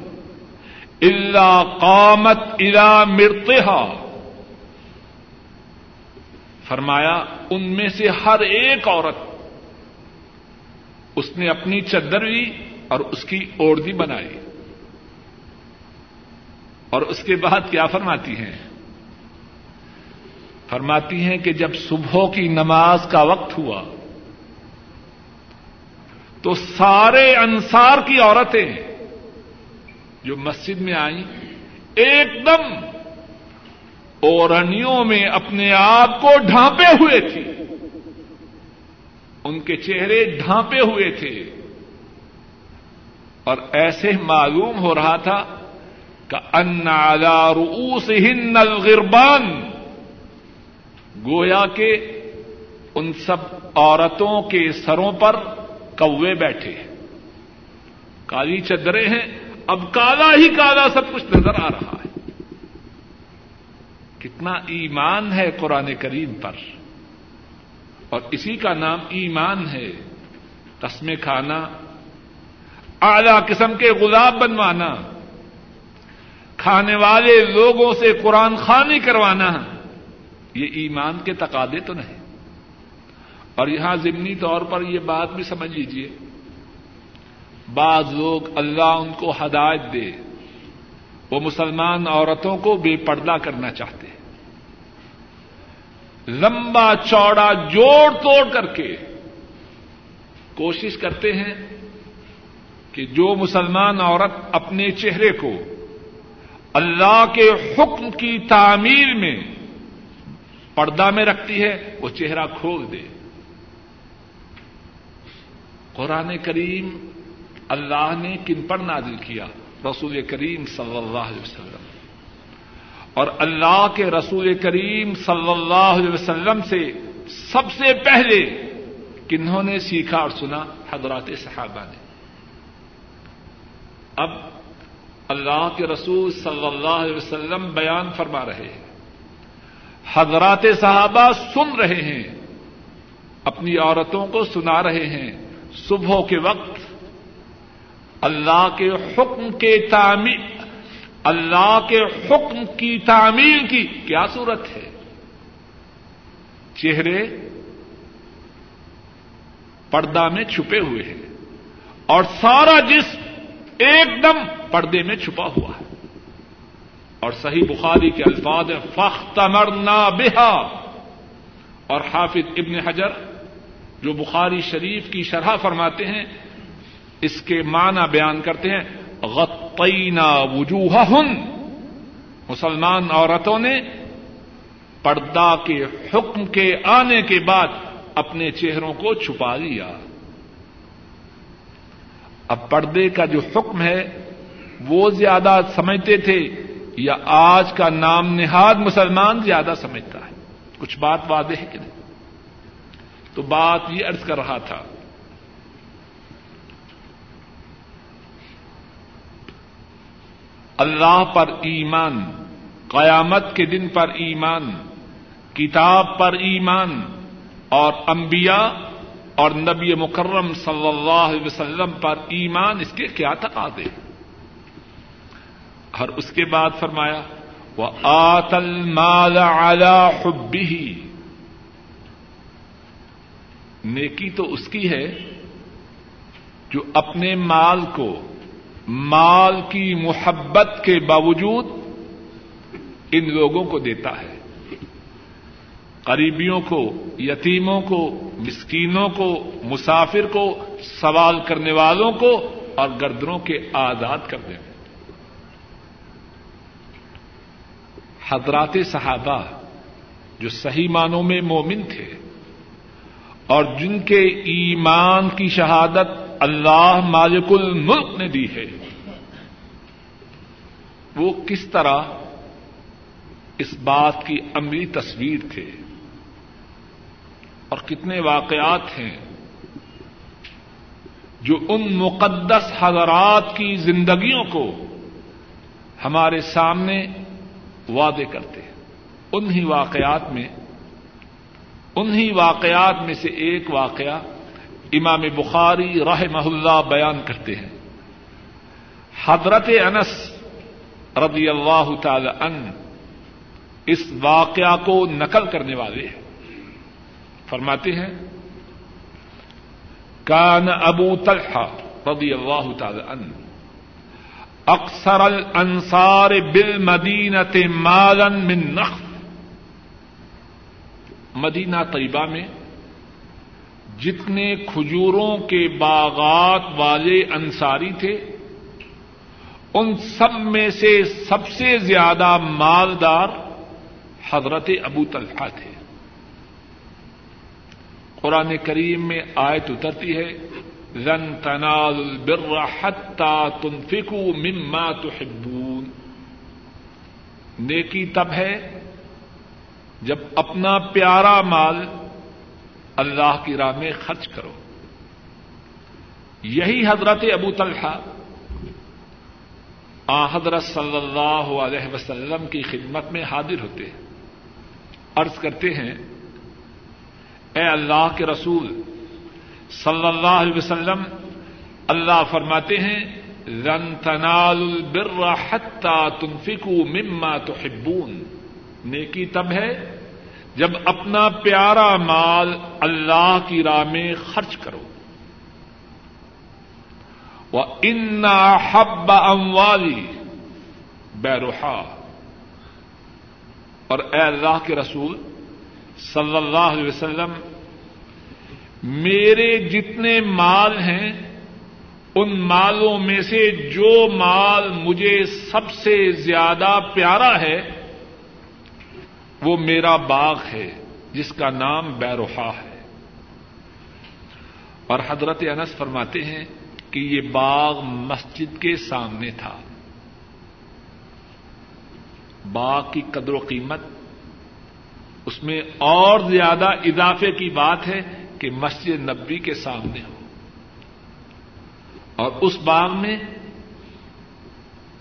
Speaker 1: اللہ قامت الا مرتہا فرمایا، ان میں سے ہر ایک عورت اس نے اپنی چدر لی اور اس کی اوڑھی بنائی۔ اور اس کے بعد کیا فرماتی ہیں؟ فرماتی ہیں کہ جب صبح کی نماز کا وقت ہوا تو سارے انصار کی عورتیں جو مسجد میں آئیں، ایک دم اورنیوں میں اپنے آپ کو ڈھانپے ہوئے تھے۔ ان کے چہرے ڈھانپے ہوئے تھے۔ اور ایسے معلوم ہو رہا تھا کہ رؤوس ہند الغربان۔ گویا کے ان سب عورتوں کے سروں پر کوے بیٹھے کالی چدرے ہیں۔ اب کالا ہی کالا سب کچھ نظر آ رہا ہے۔ کتنا ایمان ہے قرآن کریم پر۔ اور اسی کا نام ایمان ہے۔ قسمیں کھانا، اعلی قسم کے گلاب بنوانا۔ کھانے والے لوگوں سے قرآن خانی کروانا یہ ایمان کے تقاضے تو نہیں۔ اور یہاں ضمنی طور پر یہ بات بھی سمجھ لیجیے بعض لوگ اللہ ان کو ہدایت دے۔ وہ مسلمان عورتوں کو بے پردہ کرنا چاہتے ہیں۔ لمبا چوڑا جوڑ توڑ کر کے کوشش کرتے ہیں کہ جو مسلمان عورت اپنے چہرے کو اللہ کے حکم کی تعمیر میں پردہ میں رکھتی ہے، وہ چہرہ کھول دے۔ قرآن کریم اللہ نے کن پر نازل کیا؟ رسول کریم صلی اللہ علیہ وسلم۔ اور اللہ کے رسول کریم صلی اللہ علیہ وسلم سے سب سے پہلے کنہوں نے سیکھا اور سنا؟ حضرات صحابہ نے۔ اب اللہ کے رسول صلی اللہ علیہ وسلم بیان فرما رہے ہیں۔ حضرات صحابہ سن رہے ہیں۔ اپنی عورتوں کو سنا رہے ہیں۔ صبح کے وقت اللہ کے حکم کے تعمیر اللہ کے حکم کی تعمیر کی کیا صورت ہے؟ چہرے پردہ میں چھپے ہوئے ہیں اور سارا جسم ایک دم پردے میں چھپا ہوا ہے۔ اور صحیح بخاری کے الفاظ فخت مرنا بہا۔ اور حافظ ابن حجر جو بخاری شریف کی شرح فرماتے ہیں، اس کے معنی بیان کرتے ہیں، غطینا وجوہ ہن مسلمان عورتوں نے پردہ کے حکم کے آنے کے بعد اپنے چہروں کو چھپا لیا۔ اب پردے کا جو حکم ہے، وہ زیادہ سمجھتے تھے یا آج کا نام نہاد مسلمان زیادہ سمجھتا ہے؟ کچھ بات واضح ہے کہ نہیں؟ تو بات یہ ارض کر رہا تھا، اللہ پر ایمان، قیامت کے دن پر ایمان، کتاب پر ایمان اور انبیاء اور نبی مکرم صلی اللہ علیہ وسلم پر ایمان اس کے کیا تقاضے اور اس کے بعد فرمایا وہ آتل مال حبی نیکی تو اس کی ہے جو اپنے مال کو، مال کی محبت کے باوجود ان لوگوں کو دیتا ہے۔ قریبیوں کو، یتیموں کو مسکینوں کو، مسافر کو، سوال کرنے والوں کو اور گردروں کے آزاد کرنے میں حضرات صحابہ جو صحیح معنوں میں مومن تھے اور جن کے ایمان کی شہادت اللہ مالک الملک نے دی ہے، وہ کس طرح اس بات کی عملی تصویر تھے؟ اور کتنے واقعات ہیں جو ان مقدس حضرات کی زندگیوں کو ہمارے سامنے وعدے کرتے ہیں۔ انہی واقعات میں، انہی واقعات میں سے ایک واقعہ امام بخاری راہ اللہ بیان کرتے ہیں۔ حضرت انس رضی اللہ تعالی ان اس واقعہ کو نقل کرنے والے ہیں۔ فرماتے ہیں، کان ابو طلحہ رضی اللہ تعالی ان اکثر الانصار بالمدینہ مالن من نخل. مدینہ طیبہ میں جتنے کھجوروں کے باغات والے انصاری تھے، ان سب میں سے سب سے زیادہ مالدار حضرت ابو طلحہ تھے۔ قرآن کریم میں آیت اترتی ہے رن تنال البر حتى تنفقوا مما تحبون. نیکی تب ہے جب اپنا پیارا مال اللہ کی راہ میں خرچ کرو۔ یہی حضرت ابو طلحہ آ حضرت صلی اللہ علیہ وسلم کی خدمت میں حاضر ہوتے ہیں۔ عرض کرتے ہیں اے اللہ کے رسول صلی اللہ علیہ وسلم، اللہ فرماتے ہیں رن تنال البر حتى تنفقوا مما تحبون. نیکی تب ہے جب اپنا پیارا مال اللہ کی راہ میں خرچ کرو۔ وہ ان حب اموالی بیروحا اور اے اللہ کے رسول صلی اللہ علیہ وسلم، میرے جتنے مال ہیں، ان مالوں میں سے جو مال مجھے سب سے زیادہ پیارا ہے، وہ میرا باغ ہے، جس کا نام بیروحا ہے۔ اور حضرت انس فرماتے ہیں کہ یہ باغ مسجد کے سامنے تھا۔ باغ کی قدر و قیمت اس میں اور زیادہ اضافے کی بات ہے کہ مسجد نبی کے سامنے ہو۔ اور اس باغ میں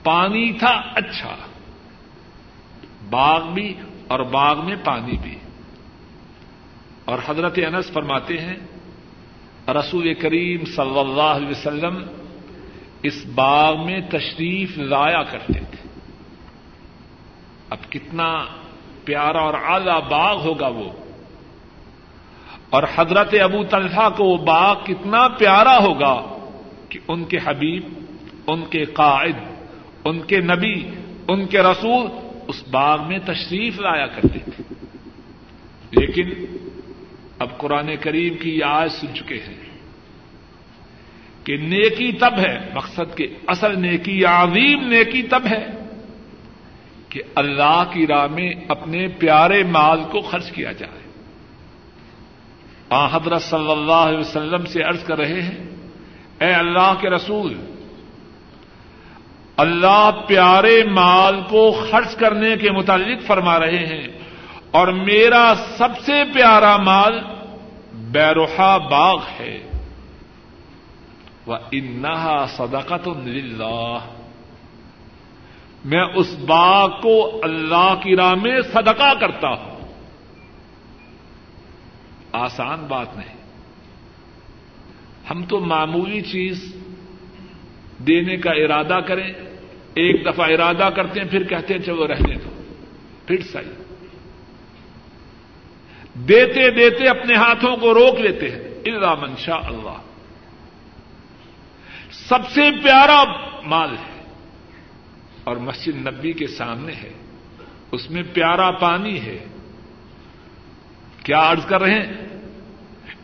Speaker 1: پانی تھا اچھا۔ باغ بھی اور باغ میں پانی بھی۔ اور حضرت انس فرماتے ہیں، رسول کریم صلی اللہ علیہ وسلم اس باغ میں تشریف لایا کرتے تھے۔ اب کتنا پیارا اور اعلی باغ ہوگا وہ۔ اور حضرت ابو طلحہ کو وہ باغ کتنا پیارا ہوگا کہ ان کے حبیب، ان کے قائد، ان کے نبی، ان کے رسول اس باغ میں تشریف لایا کرتے تھے۔ لیکن اب قرآن کریم کی یہ آج سن چکے ہیں کہ نیکی تب ہے، مقصد کے اصل نیکی، عظیم نیکی تب ہے۔ کہ اللہ کی راہ میں اپنے پیارے مال کو خرچ کیا جائے۔ آ حضرت صلی اللہ علیہ وسلم سے عرض کر رہے ہیں، اے اللہ کے رسول، اللہ پیارے مال کو خرچ کرنے کے متعلق فرما رہے ہیں اور میرا سب سے پیارا مال بیروحا باغ ہے۔ وہ انہا صدقت للہ میں اس باغ کو اللہ کی راہ میں صدقہ کرتا ہوں۔ آسان بات نہیں۔ ہم تو معمولی چیز دینے کا ارادہ کریں، ایک دفعہ ارادہ کرتے ہیں، پھر کہتے ہیں، چلو رہنے دو۔ پھر صحیح۔ دیتے دیتے اپنے ہاتھوں کو روک لیتے ہیں۔ اللہ منشا اللہ۔ سب سے پیارا مال ہے۔ اور مسجد نبی کے سامنے ہے۔ اس میں پیارا پانی ہے۔ کیا عرض کر رہے ہیں؟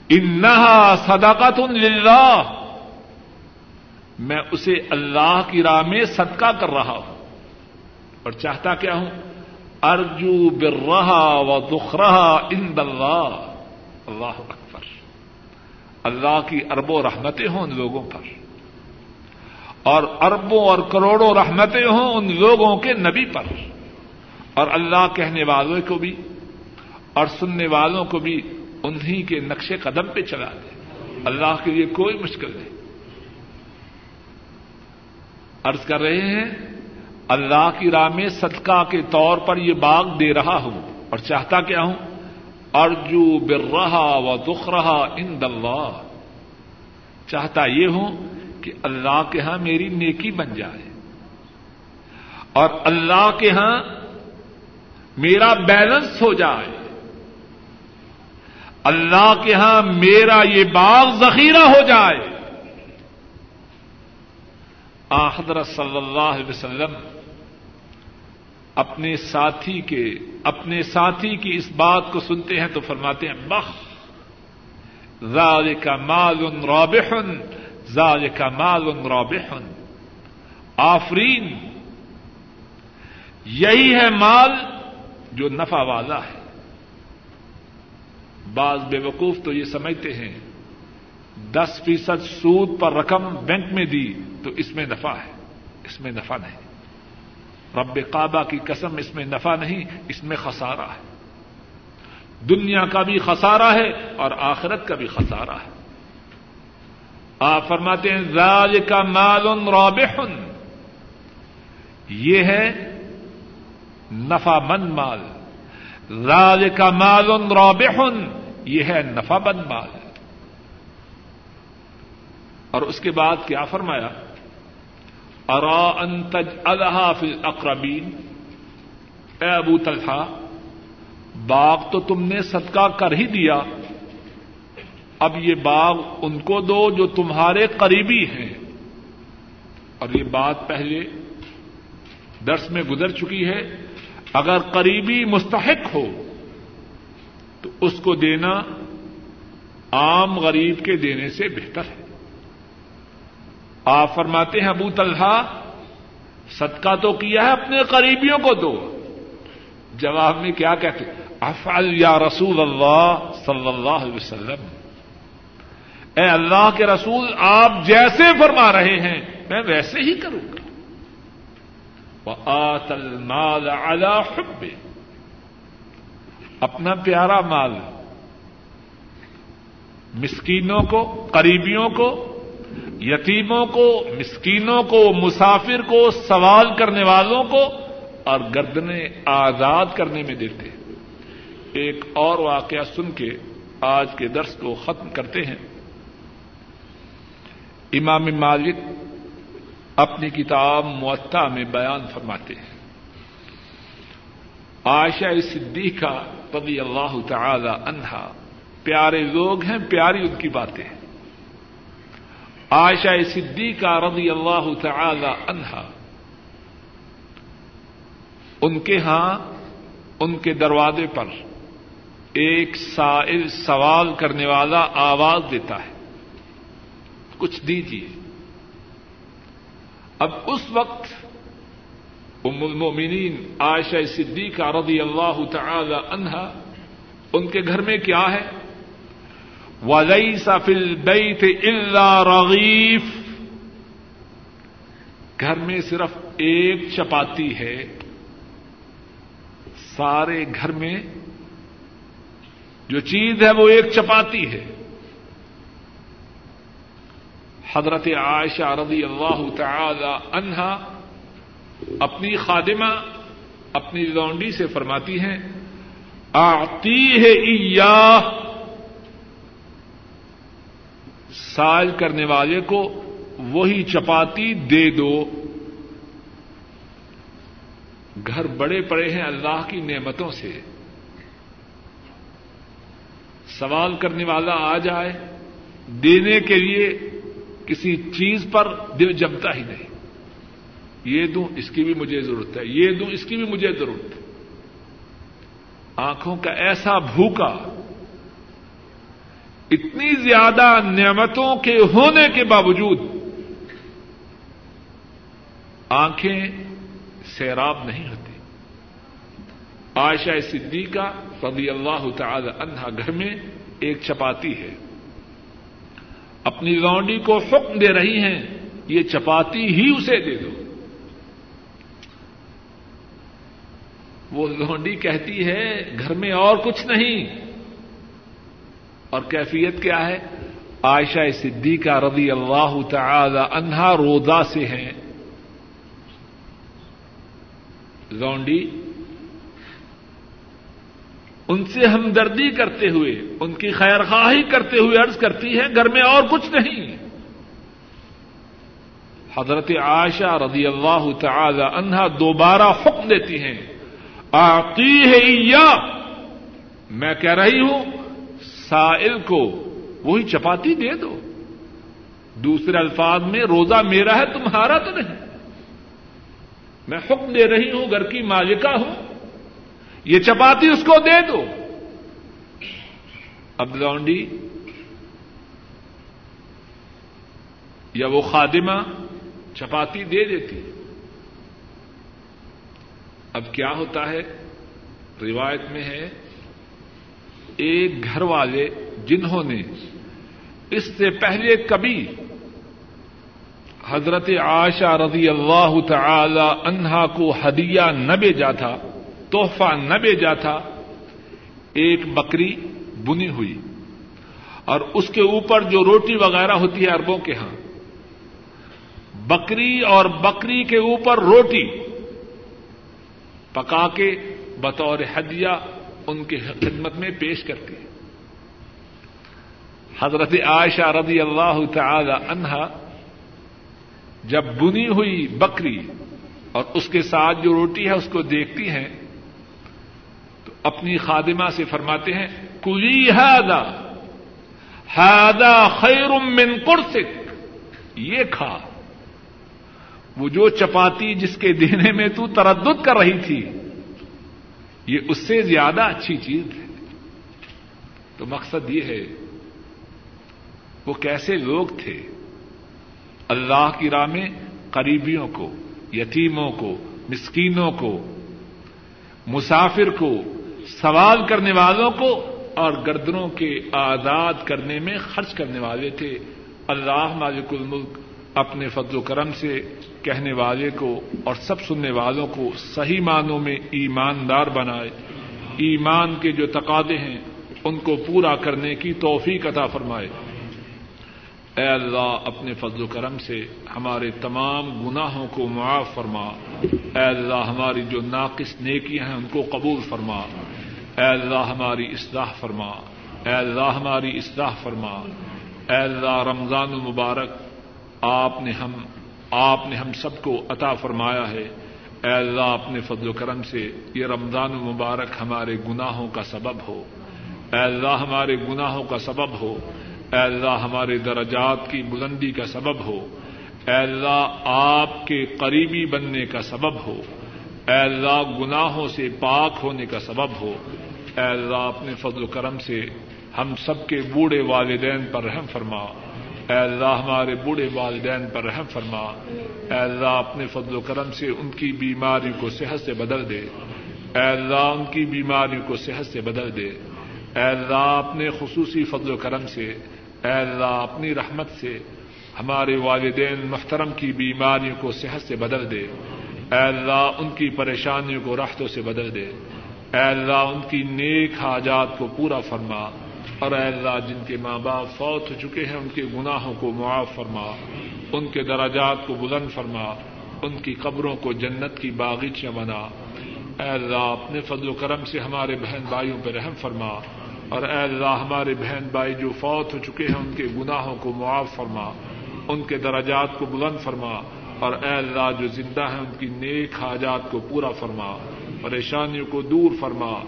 Speaker 1: انہا صداقت للہ۔ میں اسے اللہ کی راہ میں صدقہ کر رہا ہوں۔ اور چاہتا کیا ہوں؟ ارجو بر رہا و دکھ رہا ان اللہ۔ اللہ اکبر۔ اللہ کی ارب و رحمتیں ہوں ان لوگوں پر۔ اور اربوں اور کروڑوں رحمتیں ہوں ان لوگوں کے نبی پر اور اللہ کہنے والوں کو بھی اور سننے والوں کو بھی انہیں کے نقش قدم پہ چلا دے۔ اللہ کے لیے کوئی مشکل نہیں۔ ارض کر رہے ہیں، اللہ کی راہ میں صدقہ کے طور پر یہ باغ دے رہا ہوں اور چاہتا کیا ہوں؟ ارجو بر رہا و دکھ رہا ان اللہ۔ چاہتا یہ ہوں کہ اللہ کے ہاں میری نیکی بن جائے اور اللہ کے ہاں میرا بیلنس ہو جائے اللہ کے ہاں میرا یہ باغ ذخیرہ ہو جائے۔ آحدر صلی اللہ علیہ وسلم اپنے ساتھی کے اپنے ساتھی کی اس بات کو سنتے ہیں تو فرماتے ہیں، بخ زال کا مال رابحن زال کا مال رابحن آفرین، یہی ہے مال جو نفع والا ہے۔ بعض بے وقوف تو یہ سمجھتے ہیں، دس فیصد سود پر رقم بینک میں دی تو اس میں نفع ہے، اس میں نفع نہیں۔ رب کعبہ کی قسم، اس میں نفع نہیں، اس میں خسارہ ہے۔ دنیا کا بھی خسارہ ہے اور آخرت کا بھی خسارہ ہے۔ آپ فرماتے ہیں راج کا مال رابح۔ یہ ہے نفع مند مال۔ راج کا مال رابح۔ یہ ہے نفع بند مال۔ اور اس کے بعد کیا فرمایا؟ ارا انتج الحاف اقربین اے ابو طلحہ، باغ تو تم نے صدقہ کر ہی دیا۔ اب یہ باغ ان کو دو جو تمہارے قریبی ہیں۔ اور یہ بات پہلے درس میں گزر چکی ہے۔ اگر قریبی مستحق ہو تو اس کو دینا عام غریب کے دینے سے بہتر ہے۔ آپ فرماتے ہیں، ابو طلحہ، صدقہ تو کیا ہے اپنے قریبیوں کو دو۔ جواب میں کیا کہتے افعل یا رسول اللہ صلی اللہ علیہ وسلم۔ اے اللہ کے رسول، آپ جیسے فرما رہے ہیں، میں ویسے ہی کروں گا۔ آت المال على حب اپنا پیارا مال۔ مسکینوں کو، قریبیوں کو، یتیموں کو، مسکینوں کو، مسافر کو، سوال کرنے والوں کو اور گردنے آزاد کرنے میں دیتے۔ ایک اور واقعہ سن کے آج کے درس کو ختم کرتے ہیں۔ امام مالک اپنی کتاب معطا میں بیان فرماتے ہیں۔ عائشہ صدیقہ رضی اللہ تعالی عنہا پیارے لوگ ہیں، پیاری ان کی باتیں ہیں۔ عائشہ صدیقہ رضی اللہ تعالی عنہا ان کے ہاں ان کے دروازے پر ایک سائل سوال کرنے والا آواز دیتا ہے۔ کچھ دیجیے اب اس وقت ام المؤمنین عائشہ صدیقہ رضی اللہ تعالی عنہا، ان کے گھر میں کیا ہے؟ وزئی سفل بئی تھے اللہ رغیف گھر میں صرف ایک چپاتی ہے۔ سارے گھر میں جو چیز ہے وہ ایک چپاتی ہے۔ حضرت عائشہ رضی اللہ تعالی عنہا اپنی خادمہ اپنی لونڈی سے فرماتی ہیں آتی ہے سال کرنے والے کو وہی چپاتی دے دو۔ گھر بڑے پڑے ہیں اللہ کی نعمتوں سے۔ سوال کرنے والا آ جائے، دینے کے لیے کسی چیز پر دل جمتا ہی نہیں۔ یہ دوں، اس کی بھی مجھے ضرورت ہے۔ یہ دوں، اس کی بھی مجھے ضرورت ہے۔ آنکھوں کا ایسا بھوکا، اتنی زیادہ نعمتوں کے ہونے کے باوجود آنکھیں سیراب نہیں ہوتی۔ عائشہ صدیقہ رضی اللہ تعالی عنہا گھر میں ایک چپاتی ہے۔ اپنی لونڈی کو حکم دے رہی ہیں، یہ چپاتی ہی اسے دے دو۔ وہ لونڈی کہتی ہے، گھر میں اور کچھ نہیں۔ اور کیفیت کیا ہے؟ عائشہ صدیقہ رضی اللہ تعالی عنہا روزہ سے ہیں۔ لونڈی ان سے ہمدردی کرتے ہوئے، ان کی خیر خواہی کرتے ہوئے عرض کرتی ہے گھر میں اور کچھ نہیں۔ حضرت عائشہ رضی اللہ تعالی عنہا دوبارہ حکم دیتی ہیں آتی ہے یا میں کہہ رہی ہوں، سائل کو وہی چپاتی دے دو۔ دوسرے الفاظ میں، روزہ میرا ہے، تمہارا تو نہیں۔ میں حکم دے رہی ہوں، گھر کی مالکہ ہوں۔ یہ چپاتی اس کو دے دو۔ اب لونڈی یا وہ خادمہ چپاتی دے دیتی۔ اب کیا ہوتا ہے؟ روایت میں ہے، ایک گھر والے جنہوں نے اس سے پہلے کبھی حضرت عائشہ رضی اللہ تعالی عنہا کو ہدیہ نہ بھیجا تھا تحفہ نہ بھیجا تھا، ایک بکری بنی ہوئی۔ اور اس کے اوپر جو روٹی وغیرہ ہوتی ہے اربوں کے ہاں بکری اور بکری کے اوپر روٹی پکا کے بطور ہدیہ ان کی خدمت میں پیش کرتی ہے حضرت عائشہ رضی اللہ تعالی عنہا جب بنی ہوئی بکری اور اس کے ساتھ جو روٹی ہے اس کو دیکھتی ہیں اپنی خادمہ سے فرماتے ہیں، کلی ہادا ہادا خیر من کرسک یہ کھا۔ وہ جو چپاتی جس کے دینے میں تو تردد کر رہی تھی، یہ اس سے زیادہ اچھی چیز ہے۔ تو مقصد یہ ہے، وہ کیسے لوگ تھے؟ اللہ کی راہ میں قریبیوں کو، یتیموں کو، مسکینوں کو، مسافر کو سوال کرنے والوں کو اور گردنوں کے آزاد کرنے میں خرچ کرنے والے تھے۔ اللہ مالک الملک اپنے فضل و کرم سے کہنے والے کو اور سب سننے والوں کو صحیح معنوں میں ایماندار بنائے۔ ایمان کے جو تقاضے ہیں، ان کو پورا کرنے کی توفیق عطا فرمائے۔ اے اللہ، اپنے فضل و کرم سے ہمارے تمام گناہوں کو معاف فرما۔ اے اللہ، ہماری جو ناقص نیکیاں ہیں، ان کو قبول فرما۔ اے اللہ ہماری اصلاح فرما، اے اللہ ہماری اصلاح فرما، اے اللہ رمضان المبارک، آپ نے ہم، آپ نے ہم سب کو عطا فرمایا ہے۔ اے اللہ اپنے فضل و کرم سے یہ رمضان المبارک ہمارے گناہوں کا سبب ہو۔ اے اللہ ہمارے گناہوں کا سبب ہو۔ اے اللہ ہمارے درجات کی بلندی کا سبب ہو۔ اے اللہ آپ کے قریبی بننے کا سبب ہو۔ اے اللہ، گناہوں سے پاک ہونے کا سبب ہو۔ اے اللہ، اپنے فضل و کرم سے ہم سب کے بوڑھے والدین پر رحم فرما۔ اے اللہ، ہمارے بوڑھے والدین پر رحم فرما۔ اے اللہ، اپنے فضل و کرم سے ان کی بیماری کو صحت سے بدل دے۔ اے اللہ، ان کی بیماری کو صحت سے بدل دے۔ اے اللہ، اپنے خصوصی فضل و کرم سے، اے اللہ، اپنی رحمت سے ہمارے والدین محترم کی بیماریوں کو صحت سے بدل دے۔ اے اللہ ان کی پریشانیوں کو راحتوں سے بدل دے۔ اے اللہ ان کی نیک حاجات کو پورا فرما۔ اور اے اللہ جن کے ماں باپ فوت ہو چکے ہیں، ان کے گناہوں کو معاف فرما۔ ان کے دراجات کو بلند فرما۔ ان کی قبروں کو جنت کی باغیچیاں بنا۔ اے اللہ اپنے فضل و کرم سے ہمارے بہن بھائیوں پہ رحم فرما۔ اور اے اللہ ہمارے بہن بھائی جو فوت ہو چکے ہیں، ان کے گناہوں کو معاف فرما۔ ان کے دراجات کو بلند فرما۔ اور اے اللہ جو زندہ ہیں، ان کی نیک حاجات کو پورا فرما، پریشانیوں کو دور فرما،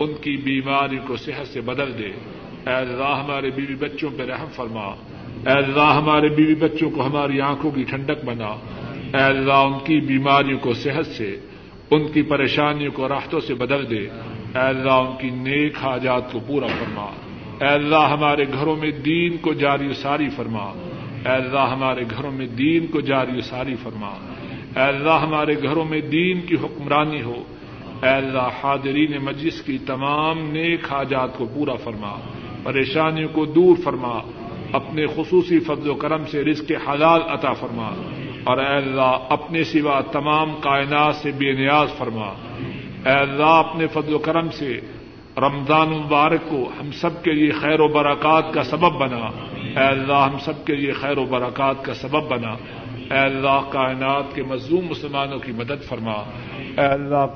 Speaker 1: ان کی بیماری کو صحت سے بدل دے۔ اے اللہ، ہمارے بیوی بچوں پہ رحم فرما۔ اے اللہ، ہمارے بیوی بچوں کو ہماری آنکھوں کی ٹھنڈک بنا۔ اے اللہ، ان کی بیماریوں کو صحت سے، ان کی پریشانیوں کو راحتوں سے بدل دے۔ اے اللہ، ان کی نیک حاجات کو پورا فرما۔ اے اللہ، ہمارے گھروں میں دین کو جاری ساری فرما۔ اے اللہ ہمارے گھروں میں دین کو جاری ساری فرما۔ اے اللہ ہمارے گھروں میں دین کی حکمرانی ہو۔ اے اللہ حاضرین مجلس کی تمام نیک حاجات کو پورا فرما۔ پریشانیوں کو دور فرما۔ اپنے خصوصی فضل و کرم سے رزق حلال عطا فرما۔ اور اے اللہ اپنے سوا تمام کائنات سے بے نیاز فرما۔ اے اللہ اپنے فضل و کرم سے رمضان المبارک کو ہم سب کے لیے خیر و برکات کا سبب بنا۔ اے اللہ، ہم سب کے لیے خیر و برکات کا سبب بنا۔ اے اللہ، کائنات کے مظلوم مسلمانوں کی مدد فرما۔ اے اللہ